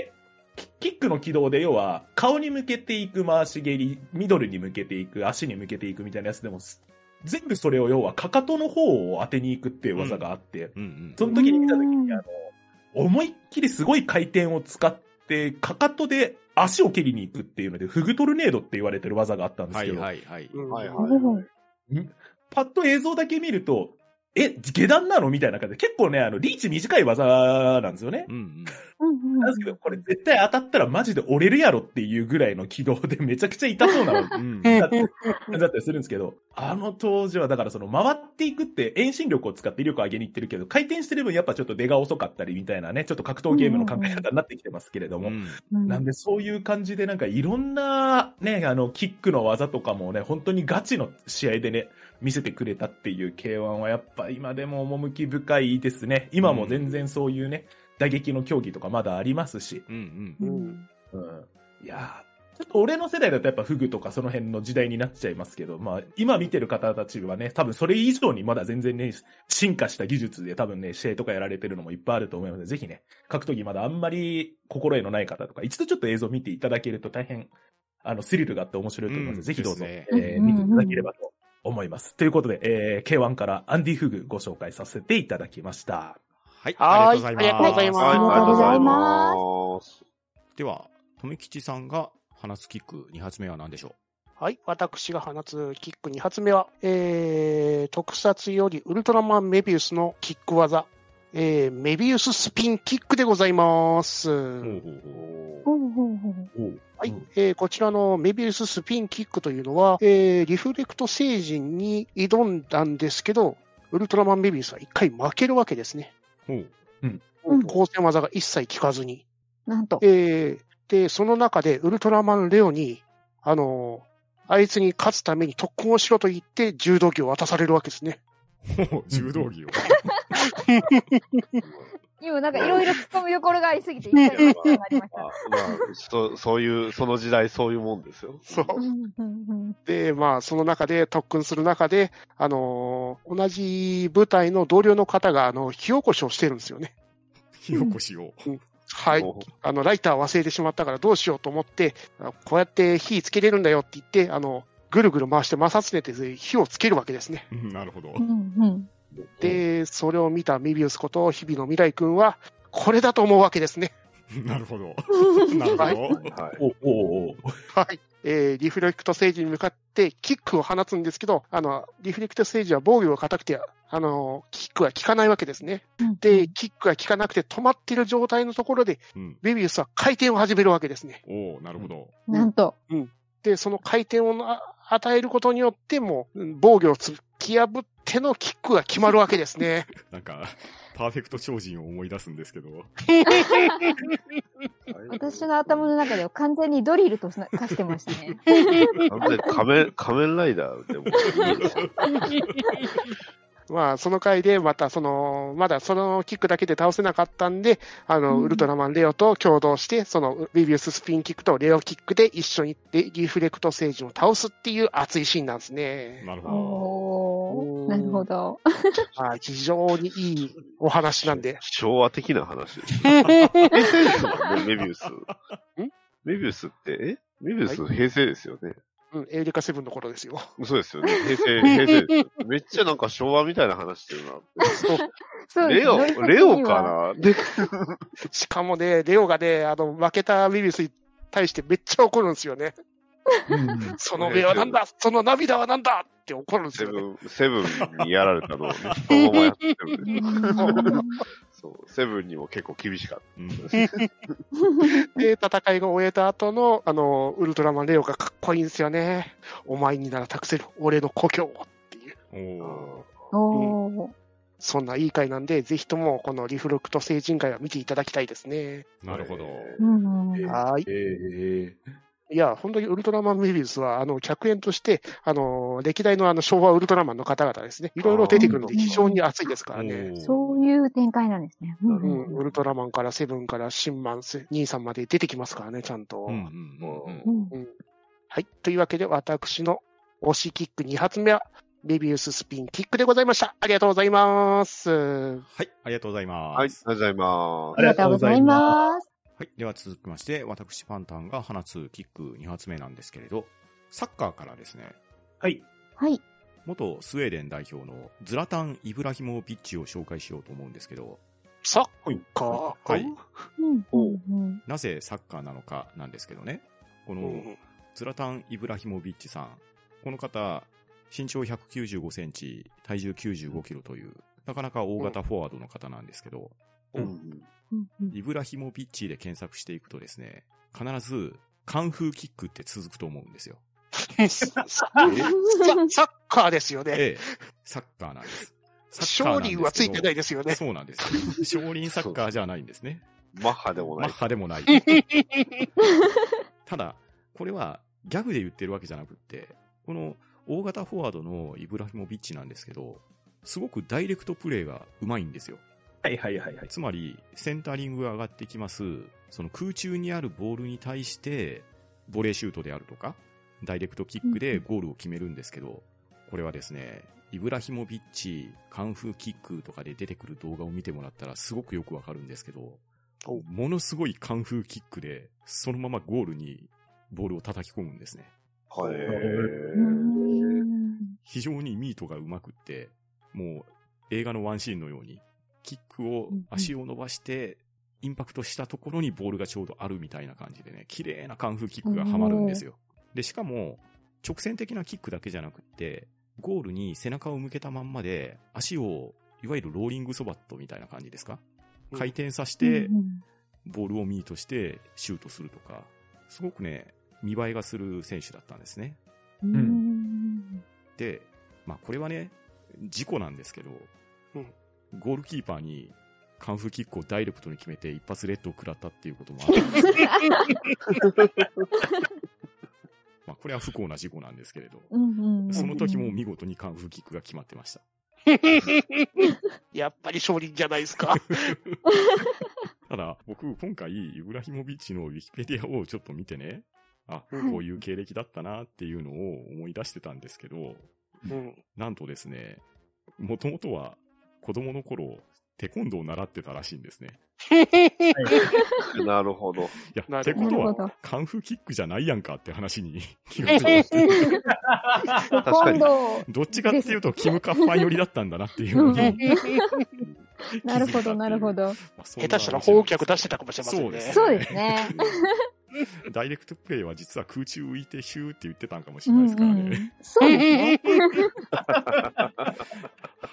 Speaker 2: キックの軌道で要は、顔に向けていく回し蹴り、ミドルに向けていく、足に向けていくみたいなやつでも、す全部それを要は、かかとの方を当てに行くっていう技があって、
Speaker 3: うんうん
Speaker 2: その時に見た時
Speaker 1: うん
Speaker 2: に、あの、思いっきりすごい回転を使って、かかとで足を蹴りに行くっていうので、フグトルネードって言われてる技があったんです
Speaker 3: はい
Speaker 2: けど、
Speaker 3: はいはい。
Speaker 4: うん
Speaker 5: はい
Speaker 1: ほうほう
Speaker 2: パッと映像だけ見ると、え、下段なの？みたいな感じ。で、結構ね、あの、リーチ短い技なんですよね。
Speaker 3: うんうん。
Speaker 1: うんうん
Speaker 2: なんですけど、これ絶対当たったらマジで折れるやろっていうぐらいの軌道でめちゃくちゃ痛そうなの。
Speaker 3: うん。
Speaker 2: だっただったりするんですけど、あの当時はだからその回っていくって遠心力を使って威力を上げにいってるけど、回転してる分やっぱちょっと出が遅かったりみたいなね、ちょっと格闘ゲームの考え方になってきてますけれども、
Speaker 3: うん
Speaker 1: うん。
Speaker 2: なんでそういう感じでなんかいろんなね、あの、キックの技とかもね、本当にガチの試合でね、見せてくれたっていう K1 はやっぱ今でも趣深いですね。今も全然そういうね、打撃の競技とかまだありますし、
Speaker 3: うん
Speaker 1: う
Speaker 4: うん。ん
Speaker 2: うん。いやーちょっと俺の世代だとやっぱフグとかその辺の時代になっちゃいますけど、まあ今見てる方たちはね、多分それ以上にまだ全然ね、進化した技術で多分ね、試合とかやられてるのもいっぱいあると思います。ので、ぜひね、格闘技まだあんまり心得のない方とか、一度ちょっと映像見ていただけると大変、あの、スリルがあって面白いと思います。ので、
Speaker 3: うん。
Speaker 2: ぜひどうぞ、
Speaker 1: ね。
Speaker 2: えー見ていただければと思います。ということで、えー、K1 からアンディフグご紹介させていただきました。
Speaker 3: はい、
Speaker 4: はーい
Speaker 3: ありがとうございます。
Speaker 4: ありがとうございます。
Speaker 3: では、とめきちさんが放つキック2発目は何でしょ
Speaker 4: はい。私が放つキック2発目は、えー、特撮よりウルトラマンメビウスのキック技、えー、メビウススピンキックでございます。はい、えーこちらのメビウススピンキックというのは、えーリフレクト星人に挑んだんですけど、ウルトラマンメビウスは一回負けるわけですね。
Speaker 3: ほう。
Speaker 1: うん
Speaker 4: 光線技が一切効かずに。
Speaker 1: なんと。
Speaker 4: えーで、その中でウルトラマンレオに、あのーあいつに勝つために特訓をしろと言って柔道着を渡されるわけですね。
Speaker 3: ほう柔道着を。
Speaker 1: 今なんかいろいろ突っ込みどころがありすぎて、一回わかんなくなりまし
Speaker 5: あ
Speaker 1: た。
Speaker 5: まあ、そそういう、その時代そういうもんですよ。
Speaker 4: そう
Speaker 1: うんうんうん
Speaker 4: で、まあ、その中で、特訓する中で、あのー同じ部隊の同僚の方が、あの、火起こしをしてるんですよね。
Speaker 3: 火起こしを。
Speaker 4: はい。
Speaker 5: も
Speaker 4: あの、ライター忘れてしまったからどうしようと思って、あこうやって火つけれるんだよって言って、あの、ぐるぐる回して摩擦熱で火をつけるわけですね。
Speaker 3: うんなるほど。
Speaker 1: うんうん
Speaker 5: う
Speaker 4: で、それを見たメビウスこと日々の未来君は、これだと思うわけですね。
Speaker 3: なるほど。なるほど。
Speaker 4: はい
Speaker 5: はい。
Speaker 2: おおお
Speaker 4: はい。えーリフレクトステージに向かってキックを放つんですけど、あの、リフレクトステージは防御が硬くて、あの、キックが効かないわけですね。
Speaker 1: うん。
Speaker 4: で、キックが効かなくて止まっている状態のところで、
Speaker 3: うん。
Speaker 4: メビウスは回転を始めるわけですね。
Speaker 3: おおなるほど。
Speaker 1: なんと。
Speaker 4: で、その回転をあ与えることによっても、うん防御を突き破ってのキックが決まるわけですね。
Speaker 3: なんか、パーフェクト超人を思い出すんですけど。
Speaker 1: 私の頭の中では完全にドリルとな化してましたね。
Speaker 5: 完全に仮面、仮面ライダーでもいいですよ。
Speaker 4: まあ、その回で、また、その、まだそのキックだけで倒せなかったんで、あの、
Speaker 1: うん
Speaker 4: ウルトラマンレオと共同して、その、ビビウススピンキックとレオキックで一緒にリリフレクト星人を倒すっていう熱いシーンなんですね。
Speaker 3: なるほど。
Speaker 1: なるほど。
Speaker 4: はい、非常にいいお話なんで。
Speaker 5: 昭和的な話 です。平成ですもんね、メビウス。
Speaker 4: ん？
Speaker 5: メビウスって、え？メビウス平成ですよね。
Speaker 4: うん、エウレカセブンの頃ですよ。
Speaker 5: そうですよね。平成、平成ですよ。めっちゃなんか昭和みたいな話してるな。
Speaker 1: そう
Speaker 5: レオ、レオかな？で、
Speaker 4: しかもね、レオがね、あの、負けたビビウスに対してめっちゃ怒るんですよね。その目はなんだ？その涙はなんだ？って怒るんですよね。
Speaker 5: セブン、セブンにやられたのをね、そのままやってるんですよ。そう、セブンにも結構厳しかっ
Speaker 3: うん。
Speaker 4: で、戦いが終えた後の、あの、ウルトラマンレオがかっこいいんですよね。お前になら託せる、俺の故郷をっていう。
Speaker 3: お
Speaker 5: た。
Speaker 3: お
Speaker 1: おー。
Speaker 4: そんないい回なんで、ぜひともこのリフレクト星人会は見ていただきたいですね。
Speaker 3: なるほど。
Speaker 1: うんうん。
Speaker 4: はい。
Speaker 2: え
Speaker 4: いや、本当にウルトラマンメビウスは、あの、客演として、あの、歴代のあの、昭和ウルトラマンの方々ですね。いろいろ出てくるので、非常に熱いですからね。
Speaker 1: そういう展開なんですね。うん
Speaker 4: う
Speaker 1: うん
Speaker 4: ん、ウルトラマンからセブンからシンマン、セ兄さんまで出てきますからね、ちゃんと。
Speaker 3: うんうん
Speaker 4: はい。というわけで、私の推しキック2発目は、メビウススピンキックでございました。ありがとうございます。
Speaker 3: はい、ありがとうございます。
Speaker 5: はい、ありがとうございま
Speaker 1: ありがとうございます。
Speaker 3: はい。では続きまして、私パンタンが放つキック2発目なんですけれど、サッカーからですね、
Speaker 2: はい。
Speaker 1: はい。
Speaker 3: 元スウェーデン代表のズラタン・イブラヒモビッチを紹介しようと思うんですけど、
Speaker 4: サッカー？
Speaker 3: はい。なぜサッカーなのかなんですけどね、この
Speaker 4: うん
Speaker 3: ズラタン・イブラヒモビッチさん、この方、身長195センチ、体重95キロという、なかなか大型フォワードの方なんですけど、イブラヒモビッチで検索していくとですね、必ず、カンフーキックって続くと思うんですよ。
Speaker 4: サッカーですよね。
Speaker 3: ええ、サッカーなんです。
Speaker 4: 勝
Speaker 3: なんですけど
Speaker 4: 利はついてないですよね。
Speaker 3: そうなんです。少林サッカーじゃないんですね。
Speaker 5: マッハでも
Speaker 3: マッ
Speaker 5: ない。
Speaker 3: ハでもない。ただ、これはギャグで言ってるわけじゃなくって、この大型フォワードのイブラヒモビッチなんですけど、すごくダイレクトプレーがうまいんですよ。
Speaker 2: はいはいはいはい。
Speaker 3: つまり、センタリングが上がってきます。その空中にあるボールに対して、ボレーシュートであるとか、ダイレクトキックでゴールを決めるんですけど、これはですね、イブラヒモビッチ、カンフーキックとかで出てくる動画を見てもらったらすごくよくわかるんですけど、
Speaker 4: お
Speaker 3: ものすごいカンフーキックで、そのままゴールにボールを叩き込むんですね。
Speaker 5: はい。
Speaker 1: うん
Speaker 3: 非常にミートが上手くって、もう映画のワンシーンのように、キックを
Speaker 1: うん、
Speaker 3: 足を伸ばして、インパクトしたところにボールがちょうどあるみたいな感じでね、綺麗なカンフーキックがはまるんですよ。で、しかも、直線的なキックだけじゃなくって、ゴールに背中を向けたまんまで、足を、いわゆるローリングソバットみたいな感じですか？
Speaker 4: うん。
Speaker 3: 回転させて
Speaker 1: う、ん
Speaker 3: ボールをミートしてシュートするとか、すごくね、見栄えがする選手だったんですね。
Speaker 1: うん。うん
Speaker 3: で、まあこれはね、事故なんですけど、
Speaker 4: うん
Speaker 3: ゴールキーパーにカンフーキックをダイレクトに決めて一発レッドを食らったっていうこともあるんです まあこれは不幸な事故なんですけれど、その時も見事にカンフーキックが決まってました。
Speaker 4: やっぱり勝利じゃないですか。
Speaker 3: ただ、僕、今回、イブラヒモビッチのウィキペディアをちょっと見てね、あ、
Speaker 4: うん
Speaker 3: こういう経歴だったなっていうのを思い出してたんですけど、
Speaker 4: うん。
Speaker 3: なんとですね、もともとは子供の頃、テコンドーを習ってたらしいんですね。
Speaker 5: なるほど。
Speaker 3: いや、ってことはカンフーキックじゃないやんかって話に気がつきまして、
Speaker 5: 確かに
Speaker 3: どっちかっていうと、キムカッファン寄りだったんだなっていうのに、
Speaker 1: うん
Speaker 3: 気づいたっていう
Speaker 1: なるほど、なるほ。ど。
Speaker 4: 下手したら法脚出してたかもしれませんね。
Speaker 1: そうですね。
Speaker 3: ダイレクトプレイは実は空中浮いてシューって言ってたんかもしれないですからね。
Speaker 1: うんうんそうですね。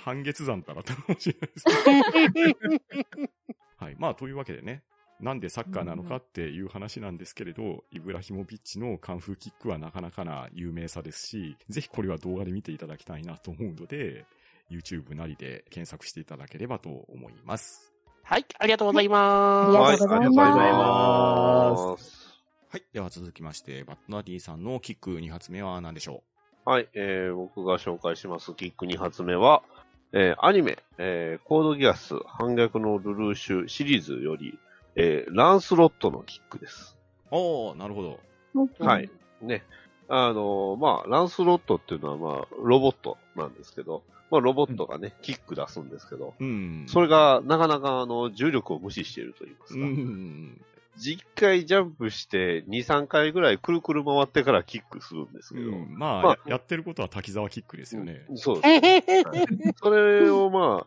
Speaker 3: 半月山だったかもしれないです。はい。まあ、というわけでね、なんでサッカーなのかっていう話なんですけれど、イブラヒモビッチのカンフーキックはなかなかな有名さですし、ぜひこれは動画で見ていただきたいなと思うので、YouTube なりで検索していただければと思います。
Speaker 4: はい、ありがとうございます。
Speaker 1: ありがとうございます
Speaker 5: はい、ありがとうございます。
Speaker 3: はい。では続きまして、バットナディさんのキック2発目は何でしょ
Speaker 5: はい、えー、僕が紹介しますキック2発目は、えー、アニメ、えー、コードギアス反逆のルルーシュシリーズより、えー、ランスロットのキックです。
Speaker 3: うおー、なるほど。
Speaker 5: はい。ね。あのーまあ、ランスロットっていうのは、まあ、ロボットなんですけど、まあ、ロボットがね、キック出すんですけど、
Speaker 3: うん。
Speaker 5: それが、なかなか、あの、重力を無視していると言います
Speaker 3: う
Speaker 5: か、
Speaker 3: ん。
Speaker 5: 10回ジャンプして、2、3回ぐらいくるくる回ってからキックするんですけど、
Speaker 3: うん、まあ、
Speaker 5: まあ
Speaker 3: ややってることは滝沢キックですよね。
Speaker 5: そうです。はいそれをまあ、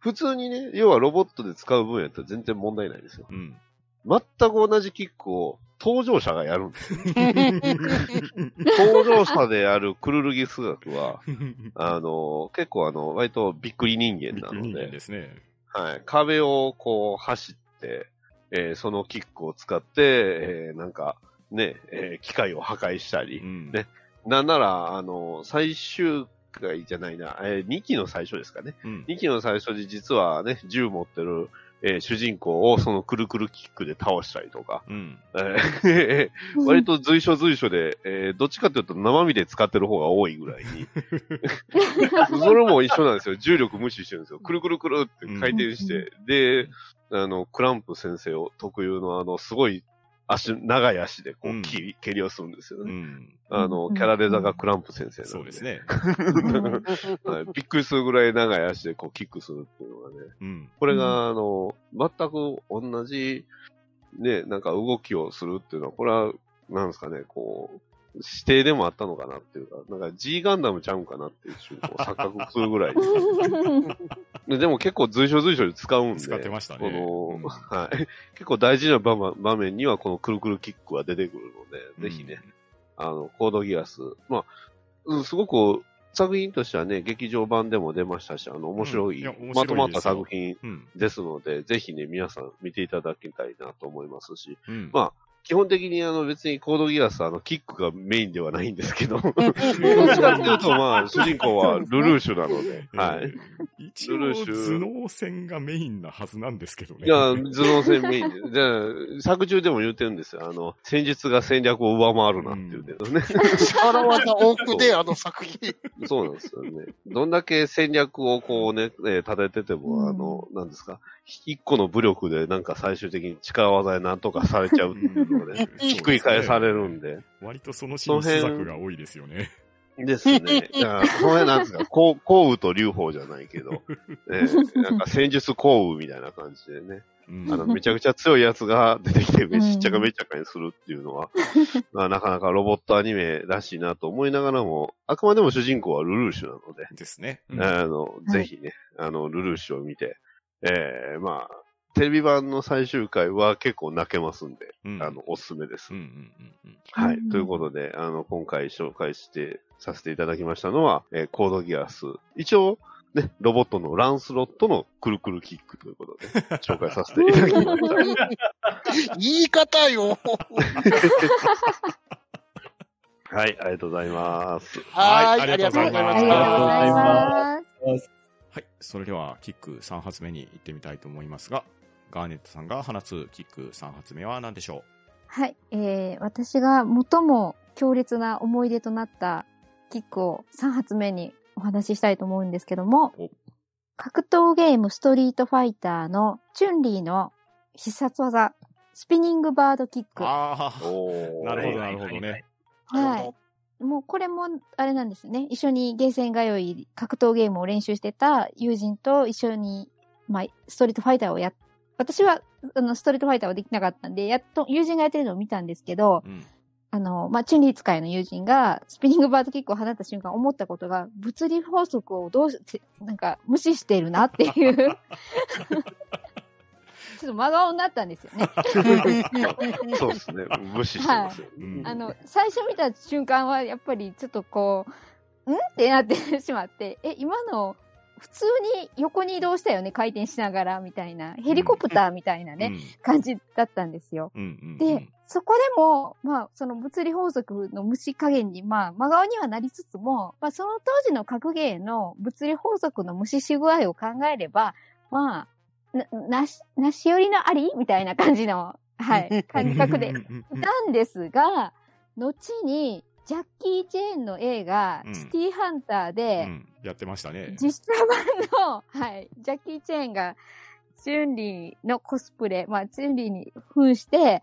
Speaker 5: 普通にね、要はロボットで使う分やったら全然問題ないですよ。
Speaker 3: うん。
Speaker 5: 全く同じキックを登場者がやるんですよ。登場者でやるクルルギス学は、あの、結構あの、割とびっくり人間なの
Speaker 3: ビッグ人間
Speaker 5: で、
Speaker 3: ですね。
Speaker 5: はい、壁をこう走って、えーそのキックを使って、えーなんか、ね、えー機械を破壊したり、
Speaker 3: うん。
Speaker 5: ねなんなら、あの、最終回じゃないな、え2期の最初ですかね。
Speaker 3: うん。
Speaker 5: 2期の最初で実はね、銃持ってる、えー主人公をそのくるくるキックで倒したりとか、
Speaker 3: うん。
Speaker 5: えー 割と随所随所で、えーどっちかというと生身で使ってる方が多いぐらいに。それも一緒なんですよ。重力無視してるんですよ。くるくるくるって回転して、で、あの、クランプ先生を特有のあの、すごい足、長い足でこ
Speaker 3: うん
Speaker 5: う、切り、蹴りをするんですよね。
Speaker 3: うん。
Speaker 5: あの、キャラデザがクランプ先生なんで。
Speaker 3: そうですね。
Speaker 5: はい。びっくりするぐらい長い足でこうキックするっていうのがね。
Speaker 3: うん。
Speaker 5: これが、あの、全く同じ、ね、なんか動きをするっていうのは、これは、なんですかね、こう、指定でもあったのかなっていうか、なんか G ガンダムちゃうんかなっていう瞬間を錯覚するぐらい。ででも結構随所随所で使うんで。
Speaker 3: 使ってましたね
Speaker 5: この、
Speaker 3: うん
Speaker 5: はい。結構大事な場面場面にはこのくるくるキックは出てくるので、ぜひね、あの、コードギアス。まあ、うん、すごく作品としてはね、劇場版でも出ましたし、あの、面白い、
Speaker 3: うん白い
Speaker 5: まとまった作品
Speaker 3: うん。うん。
Speaker 5: ですので、ぜひね、皆さん見ていただきたいなと思いますし、
Speaker 3: うん。
Speaker 5: まあ基本的にあの別にコードギアスはあのキックがメインではないんですけど、どっちかっていうとまあ 主人公はルルーシュなので、はい。
Speaker 3: えー。一応、
Speaker 5: ルルシュ
Speaker 3: 頭脳戦がメインなはずなんですけどね。
Speaker 5: いや、頭脳戦メインで。じゃあ、作中でも言ってるんですよ。あの、戦術が戦略を上回るなって言ってるんですね。
Speaker 4: 力技多くで、あの作品。
Speaker 5: そうなんですよね。どんだけ戦略をこうね、えー立ててても、
Speaker 1: うん
Speaker 5: あの、なんですか、一個の武力でなんか最終的に力技でなんとかされちゃう。
Speaker 3: うん
Speaker 5: ので、ひっくり返されるんで。
Speaker 3: 割とそのシーン、施策が多いですよね。
Speaker 5: ですね。だから、その辺なんですか、こう、降雨と流法じゃないけど、えーなんか戦術降雨みたいな感じでね、
Speaker 3: うん
Speaker 5: あの、めちゃくちゃ強いやつが出てきて、めしっちゃかめっちゃかにするっていうのは、まあ、なかなかロボットアニメらしいなと思いながらも、あくまでも主人公はルルーシュなので、
Speaker 3: ですね。うん
Speaker 5: あの、ぜひね、あの、ルルーシュを見て、えー、まあ、テレビ版の最終回は結構泣けますんで、
Speaker 3: うん
Speaker 5: あの、おすすめです。はい。
Speaker 1: うん
Speaker 5: ということで、あの、今回紹介して、させていただきましたのは、えーコードギアス。一応、ね、ロボットのランスロットのくるくるキックということで、紹介させていただきました。
Speaker 4: 言い方よ。
Speaker 5: はい、ありがとうございます。
Speaker 4: はい、
Speaker 3: はい
Speaker 4: ありがとうございま
Speaker 1: あり。がとうございます。
Speaker 3: はい。それでは、キック3発目に行ってみたいと思いますが、ガーネットさんが放つキック3発目は何でしょ
Speaker 1: はい。えー、私が最も強烈な思い出となったキックを3発目にお話ししたいと思うんですけども
Speaker 3: お、
Speaker 1: 格闘ゲームストリートファイターのチュンリーの必殺技、スピニングバードキッ
Speaker 3: う
Speaker 1: ク。
Speaker 3: ああ、なるほど、なるほどね。
Speaker 1: はい。もうこれも、あれなんですね。一緒にゲーセン通い、格闘ゲームを練習してた友人と一緒に、まあ、ストリートファイターをやっ、私は、あの、ストリートファイターはできなかったんで、やっと友人がやってるのを見たんですけど、
Speaker 3: うん。
Speaker 1: あの、まあ、チュンリー使いの友人が、スピニングバードキックを放った瞬間思ったことが、物理法則をどうして、なんか、無視してるなっていう。ちょっと真顔になったんですよね。
Speaker 5: そうですね。無視してますよ。
Speaker 3: うん
Speaker 1: あの、最初見た瞬間は、やっぱりちょっとこう、ん？ってなってしまって、え、今の、普通に横に移動したよね、回転しながら、みたいな。ヘリコプターみたいなね、感じだったんですよ。
Speaker 3: うん。うん。うん。
Speaker 1: で、そこでも、まあ、その物理法則の無視加減に、まあ、真顔にはなりつつも、まあ、その当時の格ゲーの物理法則の無視し具合を考えれば、まあ、な、なし、なし寄りのありみたいな感じの、はい、感覚で
Speaker 3: うんうんうん
Speaker 1: なんですが、後に、ジャッキー・チェーンの映画、
Speaker 3: うん
Speaker 1: シティーハンターで、
Speaker 3: うんやってましたね。
Speaker 1: 実写版の、はい、ジャッキー・チェーンが、チュンリーのコスプレ、まあ、チュンリーに扮して、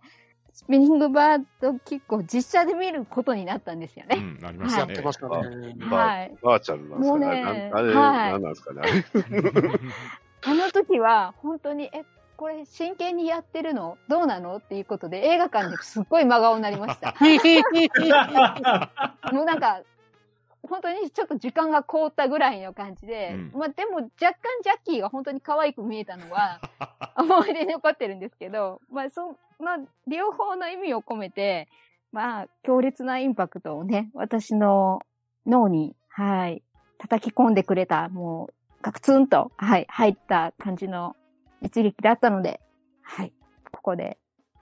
Speaker 1: スピニングバードキックを実写で見ることになったんですよね。
Speaker 3: うん、なりましたね。
Speaker 4: やってましたね。
Speaker 5: バ
Speaker 1: はい。
Speaker 5: バーチャルなんですかね。
Speaker 1: もうね
Speaker 5: あれ、
Speaker 1: はい
Speaker 5: なんなんですかね。あ
Speaker 1: の時は、本当に、え、これ真剣にやってるの？どうなの？っていうことで映画館ですっごい真顔になりました。もうなんか、本当にちょっと時間が凍ったぐらいの感じで、
Speaker 3: うん。
Speaker 1: まあでも若干ジャッキーが本当に可愛く見えたのは 思い出に残ってるんですけど、まあその両方の意味を込めて、まあ強烈なインパクトをね、私の脳に、はい、叩き込んでくれた、もうガクツンと、はい、入った感じの一撃だったので、はい、ここで、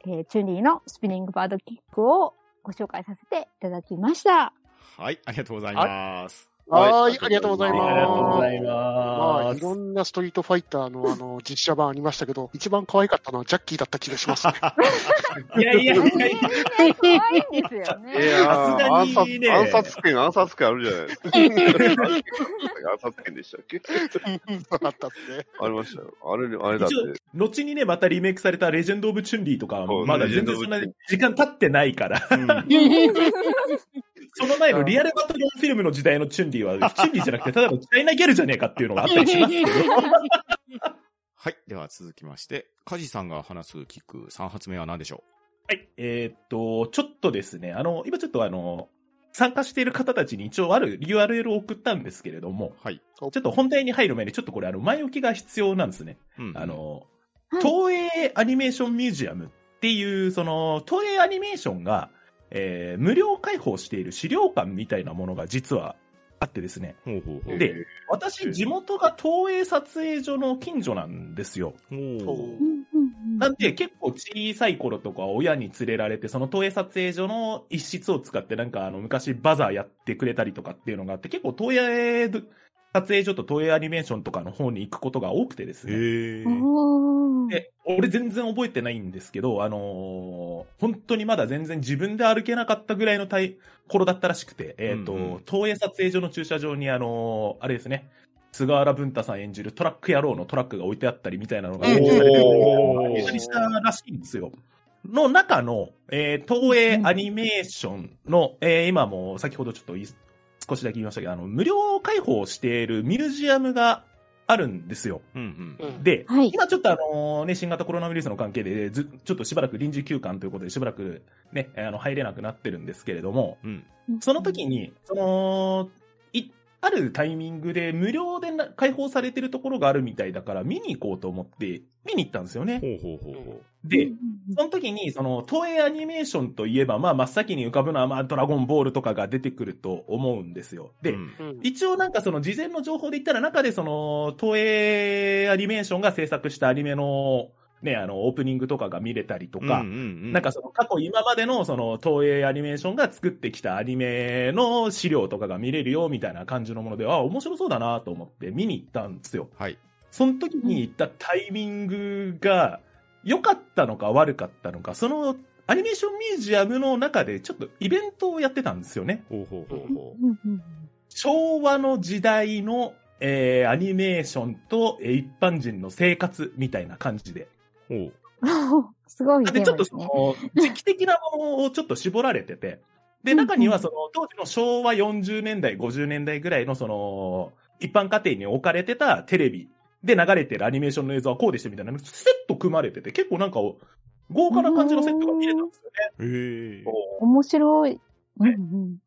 Speaker 1: えーチュンリーのスピニングバードキックをご紹介させていただきました。
Speaker 3: はい、ありがとうございます。
Speaker 4: はい、ありがとうござい
Speaker 2: ありがとうご
Speaker 4: ます。
Speaker 2: ざい
Speaker 4: まあ、
Speaker 2: ます。
Speaker 4: いろんなストリートファイターのあの実写版ありましたけど、一番可愛かったのはジャッキーだった気がしますね。
Speaker 2: いやいやいやいや。
Speaker 1: 可愛いんですよね。
Speaker 5: いや
Speaker 2: さすが
Speaker 5: ー暗
Speaker 2: にね
Speaker 5: 殺、暗殺権、暗殺権あるじゃないですか。暗殺権でしたっけ？
Speaker 4: そうだったって。
Speaker 5: ありましたよ。あれ、あれだって
Speaker 2: 後にね、またリメイクされたレジェンド・オブ・チュンリーとかまだ全然そんな時間経ってないから、
Speaker 3: うん
Speaker 2: その前のリアルバトルフィルムの時代のチュンリーは、チュンリーじゃなくて、ただのチャイナギャルじゃねえかっていうのがあったりしますけど。
Speaker 3: はい、では続きまして、カジさんが放つキック3発目は何でしょ
Speaker 2: はい。えーっと、ちょっとですね、あの、今ちょっとあの、参加している方たちに一応ある URL を送ったんですけれども、
Speaker 3: うはい。
Speaker 2: ちょっと本題に入る前にちょっとこれあの、前置きが必要なんですね。
Speaker 3: うん
Speaker 2: あ、の、
Speaker 1: はい
Speaker 2: 東映アニメーションミュージアムっていう、その、東映アニメーションが、えー無料開放している資料館みたいなものが実はあってですね。
Speaker 3: ほうほうほう。
Speaker 2: で、私、地元が東映撮影所の近所なんですよ。なんで、結構小さい頃とか親に連れられて、その東映撮影所の一室を使って、なんかあの、昔バザーやってくれたりとかっていうのがあって、結構東映撮影所と東映アニメーションとかの方に行くことが多くてですね。で、俺全然覚えてないんですけど、あのー本当にまだ全然自分で歩けなかったぐらいの体頃だったらしくて、えっ、と、
Speaker 3: うんうん。
Speaker 2: 東映撮影所の駐車場にあのーあれですね、菅原文太さん演じるトラック野郎のトラックが置いてあったりみたいなのが
Speaker 3: おー
Speaker 2: 展示されてるのを見たりしたらしいんですよ。の中の、えー東映アニメーションの、えー今も先ほどちょっとい少しだけ言いましたけど、あの、無料開放しているミュージアムがあるんですよ。
Speaker 3: うんうん。
Speaker 4: うん
Speaker 2: で、
Speaker 1: はい
Speaker 2: 今ちょっとあのね、新型コロナウイルスの関係で、ず、ちょっとしばらく臨時休館ということで、しばらくね、あの、入れなくなってるんですけれども、
Speaker 3: うん。
Speaker 2: その時に、その、い、あるタイミングで無料でな開放されてるところがあるみたいだから見に行こうと思って見に行ったんですよね。
Speaker 3: ほうほうほうほ
Speaker 2: で、
Speaker 1: うん
Speaker 2: その時に、その、東映アニメーションといえば、まあ、真っ先に浮かぶのは、まあ、ドラゴンボールとかが出てくると思うんですよ。
Speaker 3: う。
Speaker 2: で、
Speaker 3: うん
Speaker 4: うん
Speaker 2: 一応なんかその事前の情報で言ったら中でその東映アニメーションが制作したアニメのね、あのオープニングとかが見れたりとか、
Speaker 3: うんうんうん
Speaker 2: なんかその過去今までのその東映アニメーションが作ってきたアニメの資料とかが見れるよみたいな感じのもので、あ、面白そうだなと思って見に行ったんですよ。
Speaker 3: はい。
Speaker 2: その時に行ったタイミングが良かったのか悪かったのか、そのアニメーションミュージアムの中でちょっとイベントをやってたんですよね。
Speaker 3: ほうほうほうほ
Speaker 1: う
Speaker 2: 昭和の時代の、えーアニメーションと、えー一般人の生活みたいな感じで。
Speaker 1: すごいテ
Speaker 2: で、ちょっとそ。の、時期的なものをちょっと絞られてて、で、中にはその、当時の昭和40年代、50年代ぐらいのその、一般家庭に置かれてたテレビで流れてるアニメーションの映像はこうでしてみたいな、セット組まれてて、結構なんか、豪華な感じのセットが見れたんですよね。
Speaker 3: へえ。
Speaker 1: 面白い。うん
Speaker 2: はい
Speaker 1: うん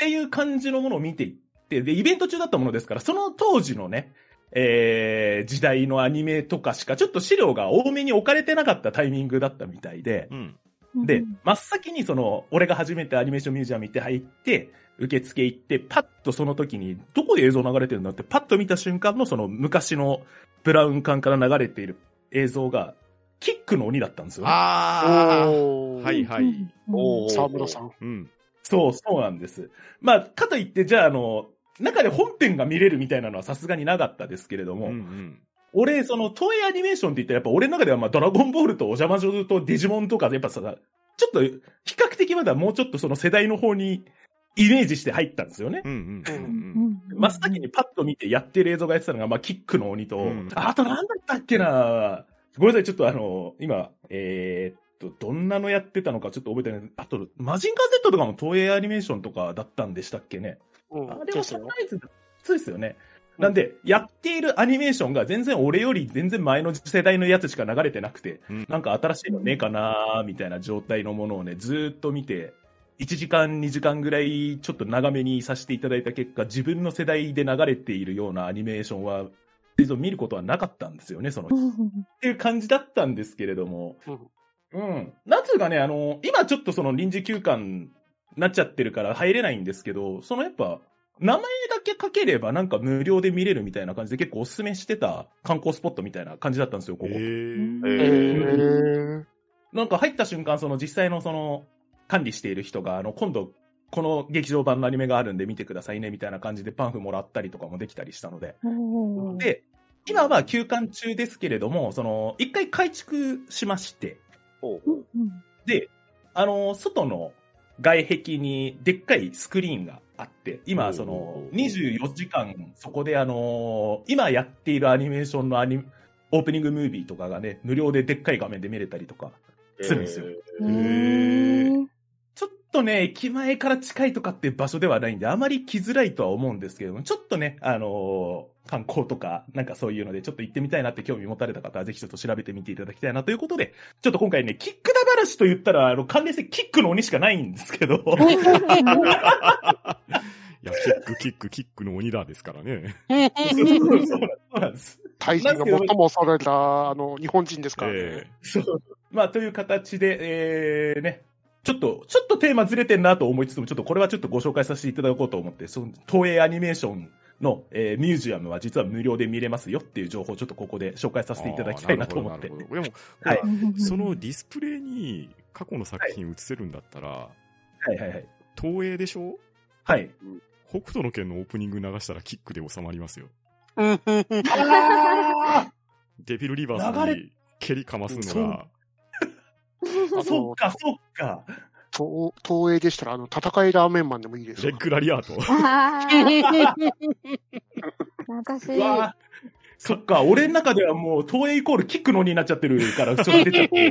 Speaker 2: っていう感じのものを見ていって、で、イベント中だったものですから、その当時のね、えー、時代のアニメとかしか、ちょっと資料が多めに置かれてなかったタイミングだったみたいで、
Speaker 3: うん。
Speaker 1: うん
Speaker 2: で、真っ先にその、俺が初めてアニメーションミュージアム行って入って、受付行って、パッとその時に、どこで映像流れてるんだって、パッと見た瞬間のその昔のブラウン管から流れている映像が、キックの鬼だったんですよね。
Speaker 3: ああ。はいはい
Speaker 4: 沢村さん。
Speaker 3: うん。
Speaker 2: そう、そうなんです。まあ、かといって、じゃあ、あの、中で本編が見れるみたいなのはさすがになかったですけれども、
Speaker 3: うんうん。
Speaker 2: 俺、その、東映アニメーションって言ったら、やっぱ俺の中では、まあ、ドラゴンボールとお邪魔女とデジモンとかで、やっぱさ、ちょっと、比較的まだもうちょっとその世代の方にイメージして入ったんですよね。
Speaker 3: うんうんう
Speaker 1: うん
Speaker 3: ん
Speaker 1: うん
Speaker 2: 真っ先にパッと見てやってる映像がやってたのが、まあ、キックの鬼と、
Speaker 3: うん
Speaker 2: あとなんだったっけなごめんなさい、ちょっとあの、今、えーっと、どんなのやってたのかちょっと覚えてない。あと、マジンガー Z とかも東映アニメーションとかだったんでしたっけね。
Speaker 4: うん
Speaker 2: あれは
Speaker 4: ですよ
Speaker 2: サプライズだそうですよね。なんで、やっているアニメーションが全然俺より全然前の世代のやつしか流れてなくて、
Speaker 3: うん
Speaker 2: なんか新しいのねえかなーみたいな状態のものをね、ずーっと見て、1時間、2時間ぐらいちょっと長めにさせていただいた結果、自分の世代で流れているようなアニメーションは、映像見ることはなかったんですよね、その。っていう感じだったんですけれども、
Speaker 4: うん
Speaker 2: うん。なんつうかね、あの、今ちょっとその臨時休館になっちゃってるから入れないんですけど、そのやっぱ、名前だけ書ければなんか無料で見れるみたいな感じで結構おすすめしてた観光スポットみたいな感じだったんですよ、ここ。
Speaker 3: へえ。
Speaker 4: え
Speaker 5: え
Speaker 4: ー、
Speaker 2: なんか入った瞬間、その実際のその管理している人が、あの、今度、この劇場版のアニメがあるんで見てくださいねみたいな感じでパンフもらったりとかもできたりしたので。で、今は休館中ですけれども、その、一回改築しまして、で、あの、外の外壁にでっかいスクリーンがあって、今、その
Speaker 3: お、ー
Speaker 2: 24時間、そこであの、今やっているアニメーションのアニオープニングムービーとかがね、無料ででっかい画面で見れたりとかするんですよ。
Speaker 5: え
Speaker 1: へ
Speaker 3: ー
Speaker 2: とね、駅前から近いとかって場所ではないんで、あまり来づらいとは思うんですけども、ちょっとね、あのー観光とか、なんかそういうので、ちょっと行ってみたいなって興味持たれた方は、ぜひちょっと調べてみていただきたいなということで、ちょっと今回ね、キックダ話と言ったら、あの、関連性キックの鬼しかないんですけど、
Speaker 3: いや、キック、キック、キックの鬼だですからね。
Speaker 2: そうそうなんそうなんです。
Speaker 4: 大臣が最も恐れた、あの、日本人ですからね。
Speaker 3: え
Speaker 2: そう。まあ、という形で、えー、ね、ちょっと、ちょっとテーマずれてんなと思いつつも、ちょっとこれはちょっとご紹介させていただこうと思って、その、東映アニメーションの、えーミュージアムは実は無料で見れますよっていう情報をちょっとここで紹介させていただきたいなと思って。
Speaker 3: あー。なるほどなるほど。
Speaker 2: はい。
Speaker 3: でも、そのディスプレイに過去の作品映せるんだったら、
Speaker 2: はい。はい。はい。
Speaker 3: 東映でしょ？
Speaker 2: はい。
Speaker 3: 北斗の拳のオープニング流したらキックで収まりますよ。
Speaker 4: うん
Speaker 3: デビルリバース
Speaker 2: 流
Speaker 3: に蹴りかますのが、
Speaker 4: あ
Speaker 2: そっか、そっか。
Speaker 4: 東東映でしたら、あの、戦いラーメンマンでもいいですよ
Speaker 3: レッ。グラリアート。
Speaker 1: あー懐かしい。
Speaker 2: うわそっか、俺の中ではもう、東映イコールキックの鬼になっちゃってるから、ちょっと出ちゃって。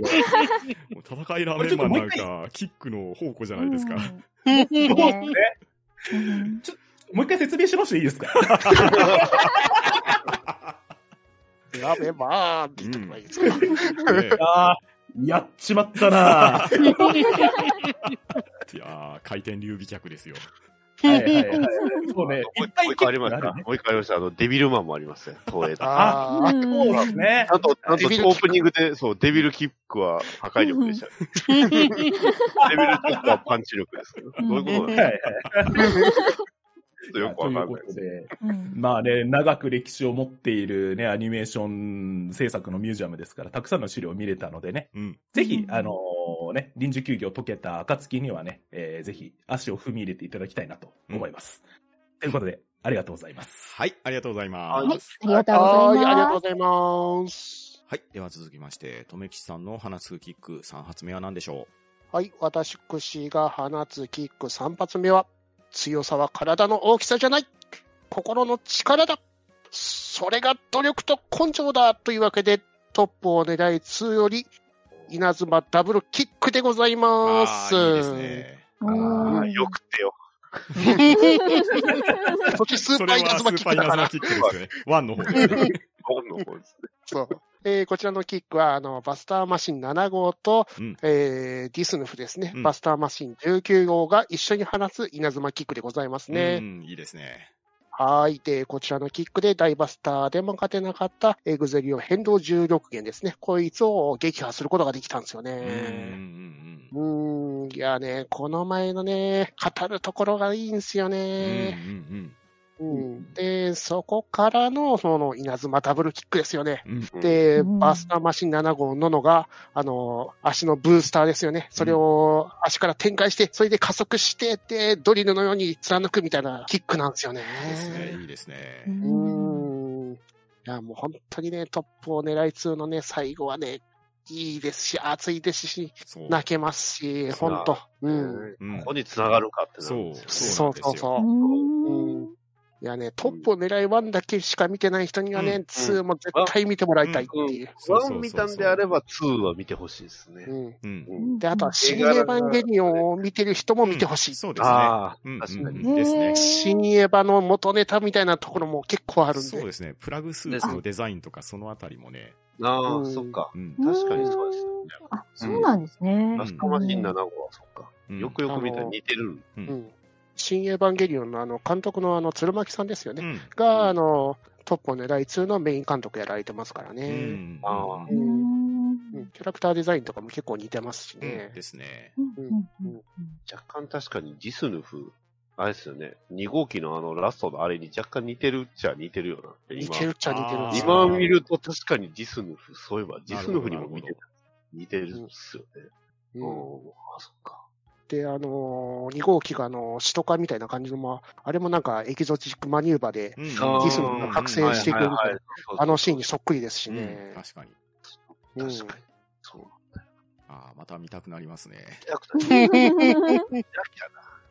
Speaker 3: もう戦いラーメンマンなんか、キックの宝庫じゃないですか。
Speaker 1: うんです
Speaker 2: そう
Speaker 1: ね
Speaker 2: ね。
Speaker 1: うん
Speaker 2: もう一回説明しましていいですか？
Speaker 4: ラーメンマーンって言った方がいいですか。
Speaker 3: ね
Speaker 2: ああ、やっちまったなはい
Speaker 3: いやー、回転流美脚ですよ。
Speaker 2: はいはい。そうね。
Speaker 5: もう一個ありました。もう一個ありました。あの、デビルマンもありますね。東映だ。
Speaker 4: ああ、
Speaker 1: うん
Speaker 2: そうですね
Speaker 5: ち。ゃんと、ちゃんとオープニングで、そう、デビルキックは破壊力でしたね。デビルキックはパンチ力ですけど。どういうことなん
Speaker 2: はい
Speaker 5: です
Speaker 2: はい。
Speaker 5: か？っとよく
Speaker 2: という
Speaker 5: わかんないです。
Speaker 2: ことで、
Speaker 1: うん
Speaker 2: まあね、長く歴史を持っているね、アニメーション制作のミュージアムですから、たくさんの資料を見れたのでね、
Speaker 3: うん。
Speaker 2: ぜひ
Speaker 1: う、ん
Speaker 2: あのね、臨時休業解けた暁にはね、えーぜひ足を踏み入れていただきたいなと思います。ということで、ありがとうございます。
Speaker 3: はい、ありがとうございま
Speaker 1: はい
Speaker 3: す。、
Speaker 1: ありがとうご
Speaker 4: はい、
Speaker 1: ざい
Speaker 4: ありがとうご
Speaker 1: ます。
Speaker 4: ざいます。
Speaker 3: はい。では続きまして、とめきちさんの放つキック3発目は何でしょ
Speaker 4: はい、私が放つキック3発目は、強さは体の大きさじゃない心の力だそれが努力と根性だというわけで、トップを狙い2より、稲妻ダブルキックでございうます。
Speaker 3: あーいいですね。
Speaker 1: うん
Speaker 5: あーよくてよ。
Speaker 4: そっちスーパー稲
Speaker 3: はスーパー
Speaker 4: 妻キックだから。
Speaker 3: 稲妻キックですね。ワンの方ですね。
Speaker 5: 本の方ですね。
Speaker 4: そう。えーこちらのキックは、あの、バスターマシン7号と、
Speaker 3: うん
Speaker 4: えーディスヌフですね、
Speaker 3: うん
Speaker 4: バスターマシン19号が一緒に放つ稲妻キックでございますね。
Speaker 3: うん、いいですね。
Speaker 4: はい。で、こちらのキックで大バスターでも勝てなかったエグゼリオ変動重力源ですね。こいつを撃破することができたんですよ
Speaker 3: うん、うん、
Speaker 4: ね。
Speaker 3: うん。
Speaker 4: うーん。いやね、この前のね、語るところがいいんですよ
Speaker 3: うん、う
Speaker 4: ね。
Speaker 3: ん、
Speaker 4: うん。で、そこからの、その、稲妻ダブルキックですよね。
Speaker 3: うん。うん
Speaker 4: で、
Speaker 1: うん
Speaker 4: バスターマシン7号ののが、あの、足のブースターですよね。それを足から展開して、それで加速して、で、ドリルのように貫くみたいなキックなんですよね。
Speaker 3: ですね、いいですね。
Speaker 4: うーん。いや、もう本当にね、トップをねらえ2のね、最後はね、いいですし、熱いですし。泣けますし、本当うん。
Speaker 3: うん
Speaker 5: ここに繋がるかってな
Speaker 3: そ
Speaker 5: るんで
Speaker 3: う、
Speaker 5: すよね。
Speaker 3: そう。
Speaker 4: そうそう。う
Speaker 1: ん
Speaker 4: いやね、トップをねらえ1だけしか見てない人にはね、
Speaker 3: うん
Speaker 4: 2も絶対見てもらいたいっていう。
Speaker 3: そうそうそうそう
Speaker 5: ワン見たんであれば、 two は見てほしいですね。
Speaker 4: うん。
Speaker 3: うん。
Speaker 5: うん
Speaker 4: で、あとは、シン・エヴァンゲリオンを見てる人も見てほしい。
Speaker 3: そうですね。
Speaker 5: ああ、
Speaker 3: うん
Speaker 5: 確かに。
Speaker 3: うんですね。
Speaker 4: 新エヴァの元ネタみたいなところも結構あるんで。
Speaker 3: そうですね。プラグスーツのデザインとかそのあたりもね。
Speaker 5: ああ、
Speaker 4: うん
Speaker 5: そっか。
Speaker 3: うん。
Speaker 5: 確かにそうですね。
Speaker 1: あ、そうなんですね。
Speaker 5: ラストマシン7号はそっか。
Speaker 3: うん
Speaker 5: よくよく見たら似てる。
Speaker 3: う。
Speaker 4: うんん。新エヴァンゲリオンのあの、監督のあの、鶴巻さんですよね。
Speaker 3: うん。
Speaker 4: が、あの、トップを狙い2のメイン監督やられてますから
Speaker 3: う
Speaker 4: ね。
Speaker 1: う
Speaker 3: うん
Speaker 1: ん
Speaker 4: うんキャラクターデザインとかも結構似てますし
Speaker 3: うん
Speaker 4: ね。
Speaker 3: ですね。
Speaker 5: 若干確かにディスヌフ、あれですよね。2号機のあのラストのあれに若干似てるっちゃ似てるよなって。今
Speaker 4: 似てるっちゃ似てる
Speaker 5: 今見ると確かにディスヌフ、そういえばディスヌフにも似てる。似てるっすよね。
Speaker 4: う
Speaker 5: うんん。あ、そっか。
Speaker 4: で、あのー、2号機があの、シトカみたいな感じの、まあ、あれもなんかエキゾチックマニューバーで、
Speaker 3: うん
Speaker 4: ディスが覚醒していくみたいな
Speaker 5: はいはいはい
Speaker 4: あのシーンにそっくりですし
Speaker 3: うん
Speaker 4: ね。
Speaker 3: 確かに。
Speaker 4: うん
Speaker 5: 確かに。そう。
Speaker 3: ああ、また見たくなりますね。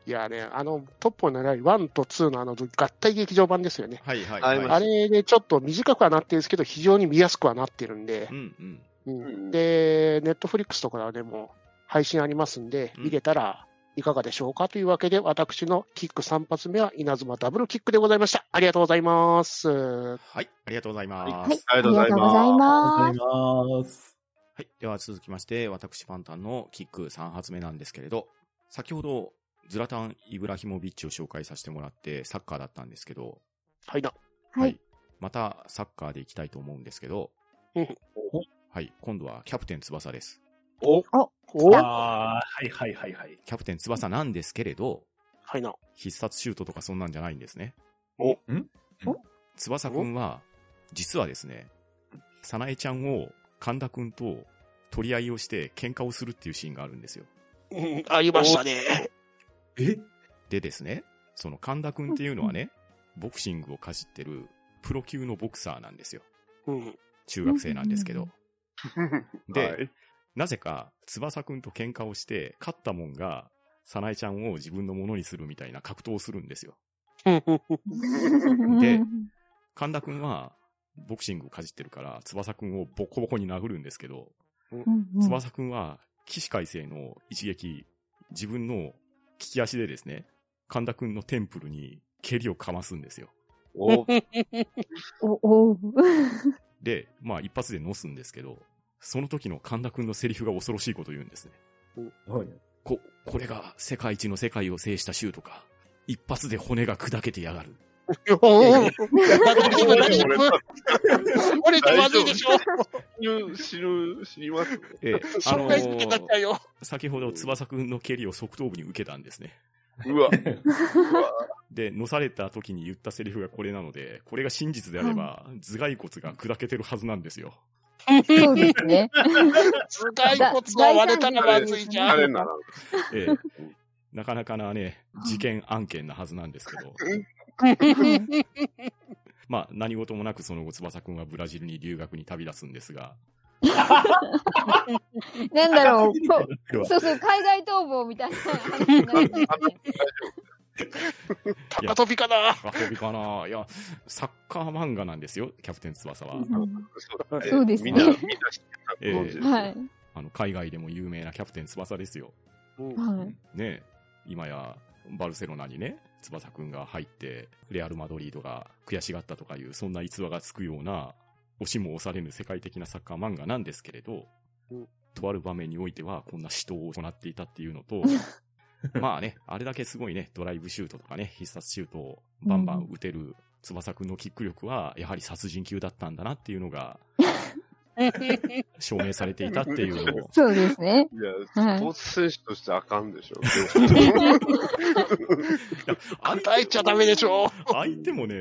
Speaker 4: いやね、あの、トップを狙い1と2のあの、合体劇場版ですよね。
Speaker 3: はいはい
Speaker 5: はい
Speaker 3: はい。
Speaker 4: あれでちょっと短くはなってるんですけど、非常に見やすくはなってるんで
Speaker 3: う、んうん。
Speaker 4: うん
Speaker 5: うん
Speaker 4: で、ネットフリックスとかでも配信ありますんで、
Speaker 3: うん
Speaker 4: 見れたらいかがでしょうかというわけで、私のキック3発目は稲妻ダブルキックでございました。ありがとうございます。
Speaker 3: はい、ありがとうございます。
Speaker 1: は
Speaker 3: はいい。、
Speaker 1: ありがとうございます。
Speaker 2: ありがとうございます。
Speaker 3: では続きまして、私パンタンのキック3発目なんですけれど、先ほど、ズラタン・イブラヒモビッチを紹介させてもらって、サッカーだったんですけど、
Speaker 4: はいな。
Speaker 1: はい。
Speaker 3: またサッカーで行きたいと思うんですけど
Speaker 4: うん、
Speaker 3: はい、今度はキャプテン翼です。
Speaker 4: お
Speaker 1: お
Speaker 4: お
Speaker 2: ああ、はいはいはいはい。
Speaker 3: キャプテン翼なんですけれど、
Speaker 4: はいな。
Speaker 3: 必殺シュートとかそんなんじゃないんですね。
Speaker 5: お
Speaker 2: ん？
Speaker 3: 翼くんは、実はですね、さなえちゃんを神田くんと取り合いをして喧嘩をするっていうシーンがあるんですよ。
Speaker 4: うん、ありましたね。
Speaker 2: え？
Speaker 3: でですね、その神田くんっていうのはね、ボクシングをかじってるプロ級のボクサーなんですよ。
Speaker 4: うん。
Speaker 3: 中学生なんですけど。で、
Speaker 5: はい
Speaker 3: なぜか翼くんと喧嘩をして、勝ったもんが、さなえちゃんを自分のものにするみたいな格闘をするんですよ。で神田くんは、ボクシングかじってるから、翼くんをボコボコに殴るんですけど、
Speaker 1: うんうん
Speaker 3: 翼くんは、起死回生の一撃、自分の利き足でですね、神田くんのテンプルに蹴りをかますんですよ。
Speaker 5: お、
Speaker 1: お、お
Speaker 3: で、まあ一発で乗すんですけど、その時の神田くんのセリフが恐ろしいことを言うんですね。
Speaker 2: はい
Speaker 3: こ、これが世界一の世界を制したシュートか。一発で骨が砕けてやがる。
Speaker 4: 俺ってまずいでしょ。
Speaker 5: 死ぬ、死ぬ、死にます。
Speaker 3: ええ、あの
Speaker 4: 紹介してくださいよ。
Speaker 3: 先ほど翼くんの蹴りを側頭部に受けたんですね。
Speaker 5: うわ。
Speaker 3: で、乗された時に言ったセリフがこれなので、これが真実であれば、頭蓋骨が砕けてるはずなんですよ。
Speaker 1: そうですね。
Speaker 4: 頭蓋骨が割れたらまずいじゃん。
Speaker 3: ええ、なかなかなね、事件案件なはずなんですけど、まあ、何事もなくその後、翼くんはブラジルに留学に旅立つんですが、
Speaker 1: なんだろう。そうそう、海外逃亡みたいな話になるんですね。
Speaker 4: 高飛びかな。
Speaker 3: 高飛びかないや、サッカー漫画なんですよ、キャプテン翼は。
Speaker 1: そうですね
Speaker 5: みんな、みんな知ってた
Speaker 3: 海外でも有名なキャプテン翼ですよ。
Speaker 1: はい。
Speaker 3: ねえ今や、バルセロナにね、翼くんが入って、レアル・マドリードが悔しがったとかいう、そんな逸話がつくような、押しも押されぬ世界的なサッカー漫画なんですけれど
Speaker 5: うん、
Speaker 3: とある場面においては、こんな死闘を行っていたっていうのと、まあね、あれだけすごいね、ドライブシュートとかね、必殺シュートをバンバン打てる翼くんのキック力は、やはり殺人級だったんだなっていうのが、証明されていたっていうのを、
Speaker 1: そうですね。
Speaker 5: いや、
Speaker 1: はい
Speaker 5: スポーツ選手としてあかんでしょ。
Speaker 4: 与えちゃダメでしょ。
Speaker 3: 相手もね、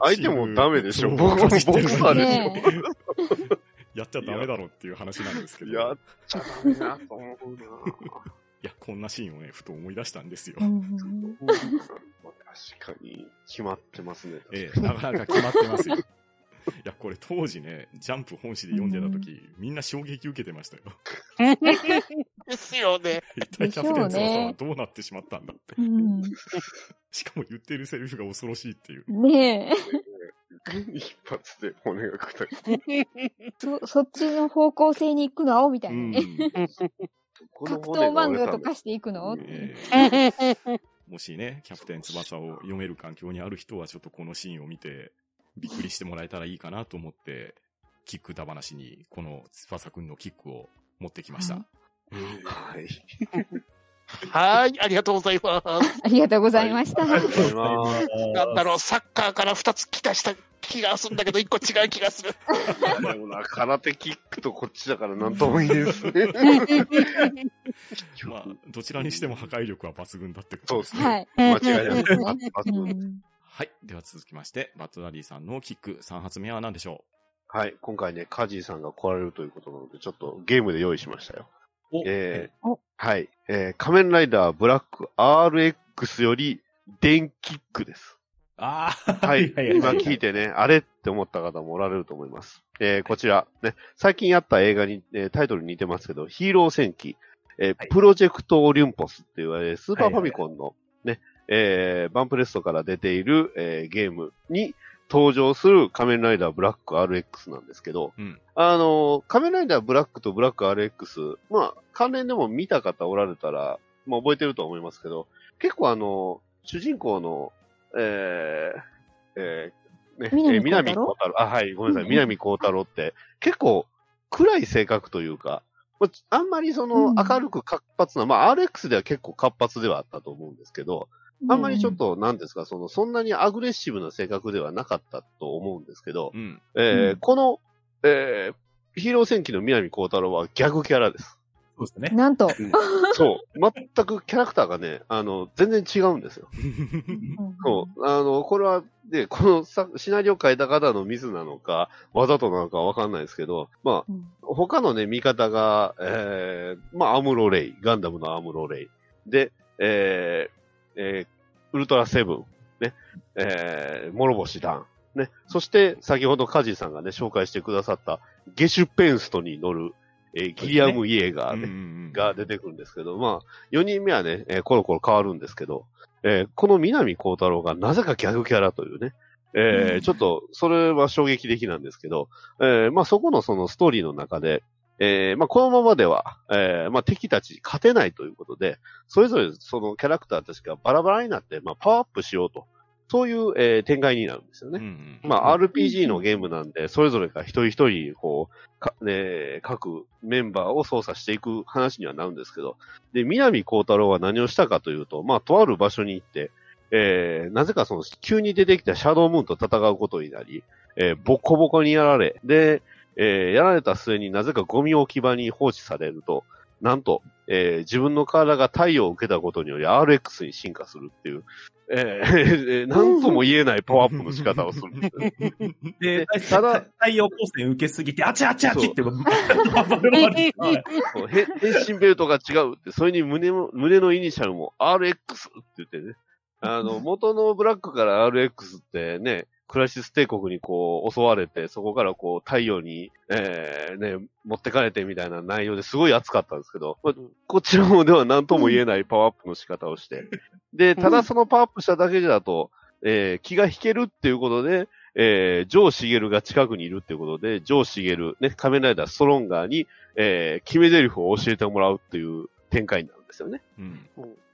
Speaker 5: 相手もダメでしょ。
Speaker 3: そう
Speaker 5: 僕もボクサーでしょ。
Speaker 1: ね
Speaker 3: やっちゃダメだろっていう話なんですけど。い
Speaker 5: やっちゃダメなと思うな
Speaker 3: や、こんなシーンをね、ふと思い出したんですよ。
Speaker 1: うん
Speaker 5: 確かに、決まってますね。
Speaker 3: ええ、なかなか決まってますよ。いや、これ当時ね、ジャンプ本誌で読んでた時、みんな衝撃受けてましたよ。
Speaker 4: ですよね。
Speaker 3: 一体キャプテン翼はどうなってしまったんだって。
Speaker 1: うん
Speaker 3: しかも言ってるセリフが恐ろしいっていう。
Speaker 1: ねえ。
Speaker 5: 一発で骨が砕け
Speaker 1: そ、そっちの方向性に行くのみた
Speaker 3: う
Speaker 1: いなね。
Speaker 3: ん。
Speaker 1: 格闘漫画とかしていくの？
Speaker 3: ええもしね、キャプテン翼を読める環境にある人は、ちょっとこのシーンを見て、びっくりしてもらえたらいいかなと思って、キックだ話に、この翼くんのキックを持ってきました。
Speaker 1: はい
Speaker 5: はい。
Speaker 4: はい、ありがとうございます。
Speaker 1: ありがとうございました。
Speaker 5: ありがとうござい。
Speaker 4: なんだろう、サッカーから二つ来たした気がするんだけど、一個違う気がする。
Speaker 5: でもな、空手キックとこっちだからなんともいいですね。
Speaker 3: まあ、どちらにしても破壊力は抜群だってことですね。
Speaker 1: い。
Speaker 5: 間違いない。
Speaker 3: はい。では続きまして、バットダディさんのキック3発目は何でしょ
Speaker 5: はい。今回ね、カジーさんが来られるということなので、ちょっとゲームで用意しましたよ。
Speaker 3: う
Speaker 5: えー
Speaker 1: お
Speaker 5: はい。えー、仮面ライダーブラック RX より電キックです。
Speaker 2: ああ、
Speaker 5: はい。今聞い
Speaker 2: て。
Speaker 5: てね、あれって思った方もおられると思います。えー、こちら、ね、最近やった映画に、えータイトルに似てますけど、ヒーロー戦記、えー
Speaker 2: はい
Speaker 5: プロジェクトオリンポスっていう、えースーパー
Speaker 2: はいはい
Speaker 5: ファミコンのね、えーバンプレストから出ている、えーゲームに登場する仮面ライダーブラック RX なんですけど、
Speaker 3: うん。
Speaker 5: あのー仮面ライダーブラックとブラック RX、まあ、関連でも見た方おられたら、まあ、覚えてると思いますけど、結構あのー主人公の、えー、えー、ね、
Speaker 1: 南
Speaker 5: えー南
Speaker 1: 光
Speaker 5: 光太郎、あ、はい、ごめんなさい、
Speaker 1: うん
Speaker 5: 南光太郎って、結構暗い性格というか、まああんまりその
Speaker 1: うん。
Speaker 5: 明るく活発な、まあ RX では結構活発ではあったと思うんですけど、あんまりちょっと、なんですか、その、そんなにアグレッシブな性格ではなかったと思うんですけど
Speaker 3: う、うん。
Speaker 5: えこの、えーヒーロー戦記の南光太郎はギャグキャラです。
Speaker 2: そうですね。
Speaker 1: なんと。
Speaker 5: そう。全くキャラクターがね、あの、全然違うんですよ。そう。あの、これは、で、このさシナリオ書いた方のミスなのか、わざとなのかわかんないですけど、まあ、
Speaker 1: うん
Speaker 5: 他のね、味方が、えー、まあ、アムロレイ、ガンダムのアムロレイ。で、えー、えー、ウルトラセブン、ね、えー、諸星ダン。ね、そして、先ほどカジさんがね、紹介してくださった、ゲシュペンストに乗る、えー、ギリアム・イエーガーね、
Speaker 3: ね
Speaker 5: が出てくるんですけど、まあ、4人目はね、えーコロコロ変わるんですけど、えーこの南光太郎がなぜかギャグキャラというね、えーちょっと、それは衝撃的なんですけど、えーまあそこのそのストーリーの中で、えーまあこのままでは、えーまあ敵たちに勝てないということで、それぞれそのキャラクターたちがバラバラになって、まあパワーアップしようと。そういう、えー展開になるんですよね。
Speaker 3: うん
Speaker 5: まあ、RPG のゲームなんで、それぞれが一人一人、こう、か、ね、各メンバーを操作していく話にはなるんですけど、で、南光太郎は何をしたかというと、まあ、とある場所に行って、えー、なぜかその、急に出てきたシャドウムーンと戦うことになり、えー、ボコボコにやられ、で、えー、やられた末になぜかゴミ置き場に放置されると、なんと、えー、自分の体が太陽を受けたことにより RX に進化するっていう、えー、なんとも言えないパワーアップの仕方をするんです よ。
Speaker 2: で、
Speaker 5: ただ
Speaker 2: 太陽光線受けすぎて、あちあちあちって、
Speaker 5: 変身ベルトが違うって、それに胸の、胸のイニシャルも RX って言ってね。あの、元のブラックから RX ってね、クラシス帝国にこう襲われて、そこからこう太陽に、えー、ね、持ってかれてみたいな内容ですごい熱かったんですけど、まあこちらもでは何とも言えないパワーアップの仕方をして。で、ただそのパワーアップしただけだと、えー気が引けるっていうことで、えー、ジョー・シゲルが近くにいるっていうことで、ジョー・シゲル、ね、仮面ライダーストロンガーに、えー、決め台詞を教えてもらうっていう展開になるんですよね。
Speaker 3: うん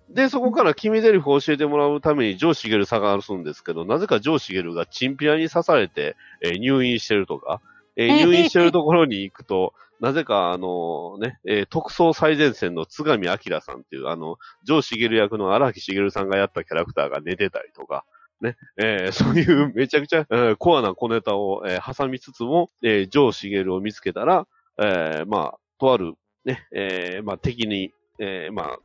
Speaker 5: で、そこから決め台詞を教えてもらうためにジョー・シゲル探すんですけど、なぜかジョー・シゲルがチンピラに刺されて、えー入院してるとか、えー入院してるところに行くと、なぜかあのね、えー特捜最前線の津上明さんっていう、あの、ジョー・シゲル役の荒木茂さんがやったキャラクターが寝てたりとか、ね、えーそういうめちゃくちゃ、えーコアな小ネタを、えー挟みつつも、えージョー・シゲルを見つけたら、えーまあ、とある、ね、えーまあ、敵に、えーまあ、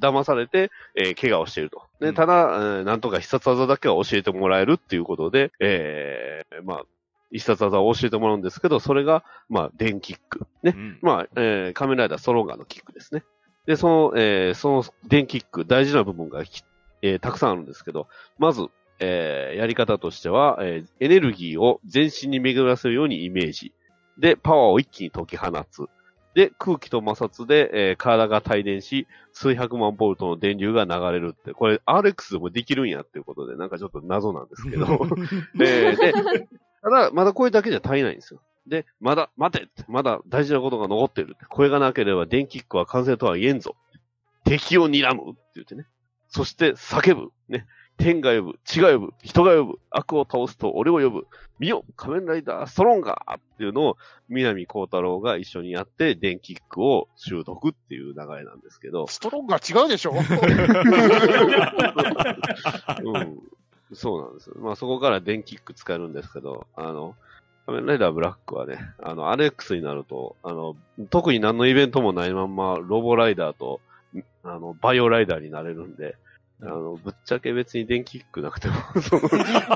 Speaker 5: 騙されて、えー怪我をしていると。で、
Speaker 3: うん
Speaker 5: ただ、えーなんとか必殺技だけは教えてもらえるっていうことで、えーまあ、必殺技を教えてもらうんですけど、それが、まあ、電キック。ね
Speaker 3: う。ん
Speaker 5: まあ、えー仮面ライダーストロンガーのキックですね。で、その、えーその電キック、大事な部分がき、えーたくさんあるんですけど、まず、えーやり方としては、えーエネルギーを全身に巡らせるようにイメージ。で、パワーを一気に解き放つ。で、空気と摩擦で、えー体が帯電し、数百万ボルトの電流が流れるって、これ RX でもできるんやっていうことで、なんかちょっと謎なんですけど。えーで、ただ、まだこれだけじゃ足りないんですよ。で、まだ、待てまだ大事なことが残ってるって。これがなければ電気ックは完成とは言えんぞ。敵を睨むって言ってね。そして叫ぶ。ね。天が呼ぶ、地が呼ぶ、人が呼ぶ、悪を倒すと俺を呼ぶ。見よ仮面ライダーストロンガーっていうのを、南光太郎が一緒にやって、電キックを習得っていう流れなんですけど。
Speaker 4: ストロンガー違うでしょ？
Speaker 5: うん。そうなんですよ。まあそこから電キック使えるんですけど、あの、仮面ライダーブラックはね、あの、 RX になると、あの、特に何のイベントもないまんま、ロボライダーと、あの、バイオライダーになれるんで、あの、ぶっちゃけ別に電気ックなくても、その、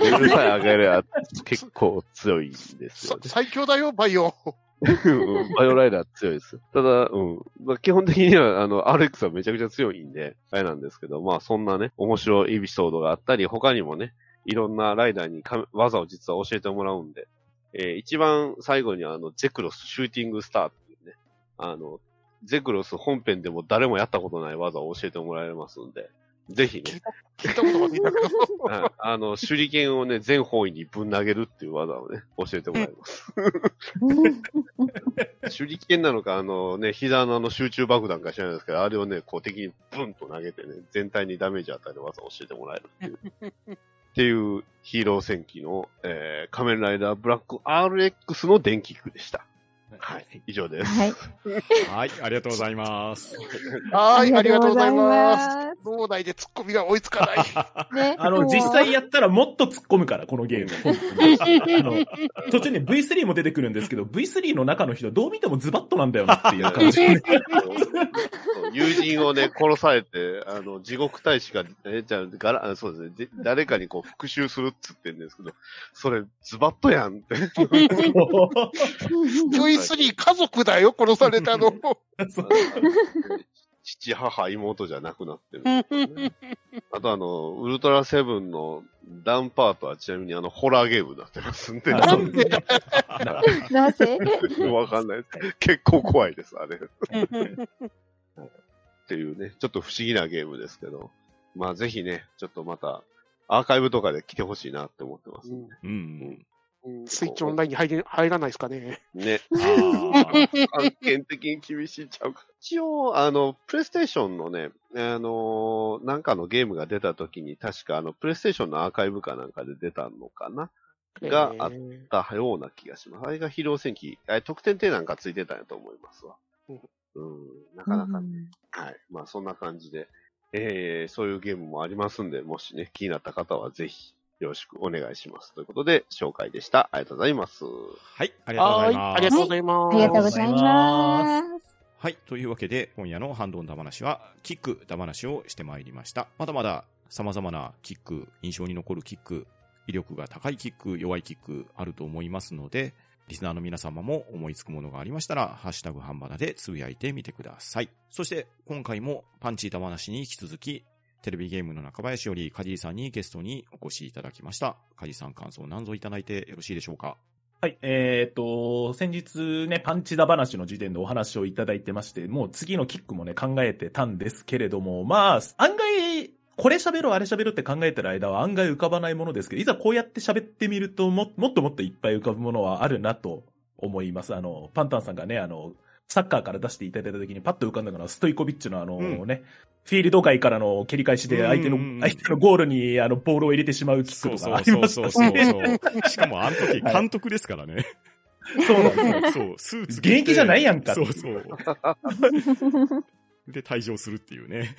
Speaker 5: レベルさえ上げれば結構強いんですよ
Speaker 4: さ最強だよ、バイオ。
Speaker 5: うんバイオライダー強いです。ただ、うん。まあ、基本的には、あの、RX はめちゃくちゃ強いんで、あれなんですけど、まあ、そんなね、面白いエピソードがあったり、他にもね、いろんなライダーにか技を実は教えてもらうんで、えー一番最後にあの、ゼクロスシューティングスターっていうね、あの、ゼクロス本編でも誰もやったことない技を教えてもらえますんで、ぜひね、
Speaker 4: 聞いたことがないんだけど。
Speaker 5: はいあの、手裏剣をね、全方位にぶん投げるっていう技をね、教えてもらいます。手裏剣なのか、あのね、膝のあの集中爆弾か知らないですけど、あれをね、こう敵にブンと投げてね、全体にダメージ与える技を教えてもらえるっていう。っていうヒーロー戦記の、えー、仮面ライダーブラック RX の電気区でした。はい。以上です。
Speaker 1: はい。
Speaker 3: はい、ありがとうございます。
Speaker 4: はい、ありがとうございます。
Speaker 1: す。
Speaker 4: 脳内で突っ込みが追いつかない。
Speaker 1: ね、
Speaker 2: あの、実際やったらもっと突っ込むから、このゲーム。あの途中ね、V3 も出てくるんですけど、V3 の中の人どう見てもズバッとなんだよなっていう感じ
Speaker 5: 友人をね、殺されて、あの、地獄大使が、え、じゃあ、ガラ、あそうですねで、誰かにこう復讐するっつってんですけど、それ、ズバッとやんって。
Speaker 4: V3 家族だよ、殺されたの。
Speaker 5: 父、母、妹じゃなくなってるね、あとあの、ウルトラセブンのダウンパートはちなみにあの、ホラーゲームになってますんで、
Speaker 2: あ
Speaker 4: なんで？だ
Speaker 1: なぜ？
Speaker 5: わかんないです。結構怖いです、あれ。っていうね、ちょっと不思議なゲームですけど、まあぜひね、ちょっとまたアーカイブとかで来てほしいなって思ってます。
Speaker 4: うん
Speaker 3: うん。
Speaker 4: うんスイッチオンラインに入れ入らないですかね。
Speaker 5: ね。案件的に厳しいんちゃうか。一応、あの、プレイステーションのね、あのなんかのゲームが出た時に、確かあの、プレイステーションのアーカイブかなんかで出たのかな？があっ
Speaker 4: え
Speaker 5: だような気がします。あれが疲労戦記、得点点なんかついてたんやと思いますわ。
Speaker 4: うん
Speaker 5: うん、なかなかね、はい。まあそんな感じで、えー、そういうゲームもありますんで、もしね、気になった方はぜひ、よろしくお願いします。ということで、紹介でした。ありがとうございます。
Speaker 3: はい、あり
Speaker 4: ー
Speaker 3: がとうございます。
Speaker 4: はい、ありがとうございます。
Speaker 1: ありがとうございます。
Speaker 3: はい。というわけで、今夜のハンドンダ話は、キックダ話をしてまいりました。まだまだ様々なキック、印象に残るキック、威力が高いキック、弱いキックあると思いますので、リスナーの皆様も思いつくものがありましたら、ハッシュタグハンバナでつぶやいてみてください。そして、今回もパンチーダ話に引き続き、テレビゲームの中林よりカジーさんにゲストにお越しいただきました。カジーさん感想何ぞいただいてよろしいでしょうか？
Speaker 2: はい、えっ、と、先日ね、パンチダ話の時点でお話をいただいてまして、もう次のキックもね、考えてたんですけれども、まあ、案外、これ喋ろう、あれ喋ろうって考えてる間は案外浮かばないものですけど、いざこうやって喋ってみるとも、もっともっといっぱい浮かぶものはあるなと思います。あの、パンタンさんがね、あの、サッカーから出していただいた時にパッと浮かんだのはストイコビッチのあの
Speaker 3: うん
Speaker 2: ね、フィールド外からの蹴り返しで相手の相手のゴールにあのボールを入れてしまうキックとかあり
Speaker 3: そう
Speaker 2: ま
Speaker 3: そうそう
Speaker 2: したね。
Speaker 3: そう。しかもあの時監督ですからね。
Speaker 2: そうなんですよ。
Speaker 3: そう、スーツ着
Speaker 2: 現
Speaker 3: て
Speaker 2: 役じゃないやんか
Speaker 3: そ
Speaker 2: う
Speaker 3: そう。で、退場するっていうね。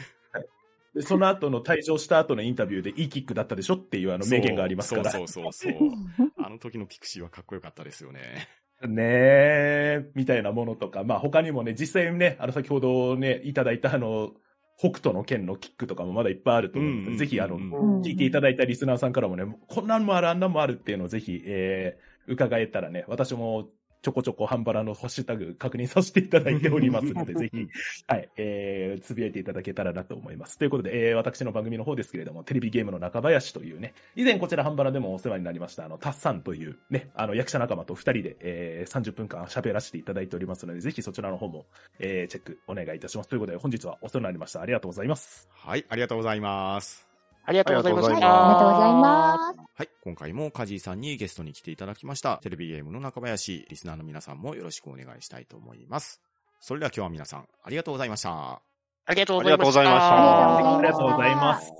Speaker 2: で、その後の退場した後のインタビューでいいキックだったでしょっていうあの名言がありますから。
Speaker 3: そうそうそうそう。あの時のピクシーはかっこよかったですよね。
Speaker 2: ねえ、みたいなものとか、まあ他にもね、実際ね、あの先ほどね、いただいたあの、北斗の剣のキックとかもまだいっぱいあると思うので、ぜひあの、
Speaker 1: ん
Speaker 2: 聞いていただいたリスナーさんからもね、こんなんもある、あんなんもあるっていうのをぜひ、えー、伺えたらね、私もちょこちょこハンバラのハッシュタグ確認させていただいておりますので、ぜひ、はい、えー、つぶやいていただけたらなと思います。ということで、えー、私の番組の方ですけれども、テレビゲームの中林というね、以前こちらハンバラでもお世話になりました、あの、タッサンというね、あの、役者仲間と二人で、えー、30分間喋らせていただいておりますので、ぜひそちらの方も、えー、チェックお願いいたします。ということで、本日はお世話になりました。ありがとうございます。
Speaker 3: はい、ありがとうございます。
Speaker 4: ありがとうございました。
Speaker 1: ありがとうございます。
Speaker 3: はい、今回もカジーさんにゲストに来ていただきました。テレビゲームの中林、リスナーの皆さんもよろしくお願いしたいと思います。それでは今日は皆さん、ありがとうございました。
Speaker 4: ありがとうございました。
Speaker 5: ありがとうございました
Speaker 1: あ
Speaker 2: ありがとうございます。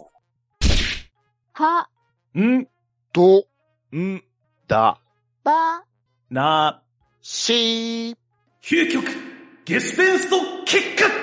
Speaker 1: は、
Speaker 2: ん、
Speaker 4: と、
Speaker 3: ん、
Speaker 5: だ、
Speaker 1: ば、
Speaker 2: な、
Speaker 4: しー。
Speaker 2: 究極、ゲスペンスト結果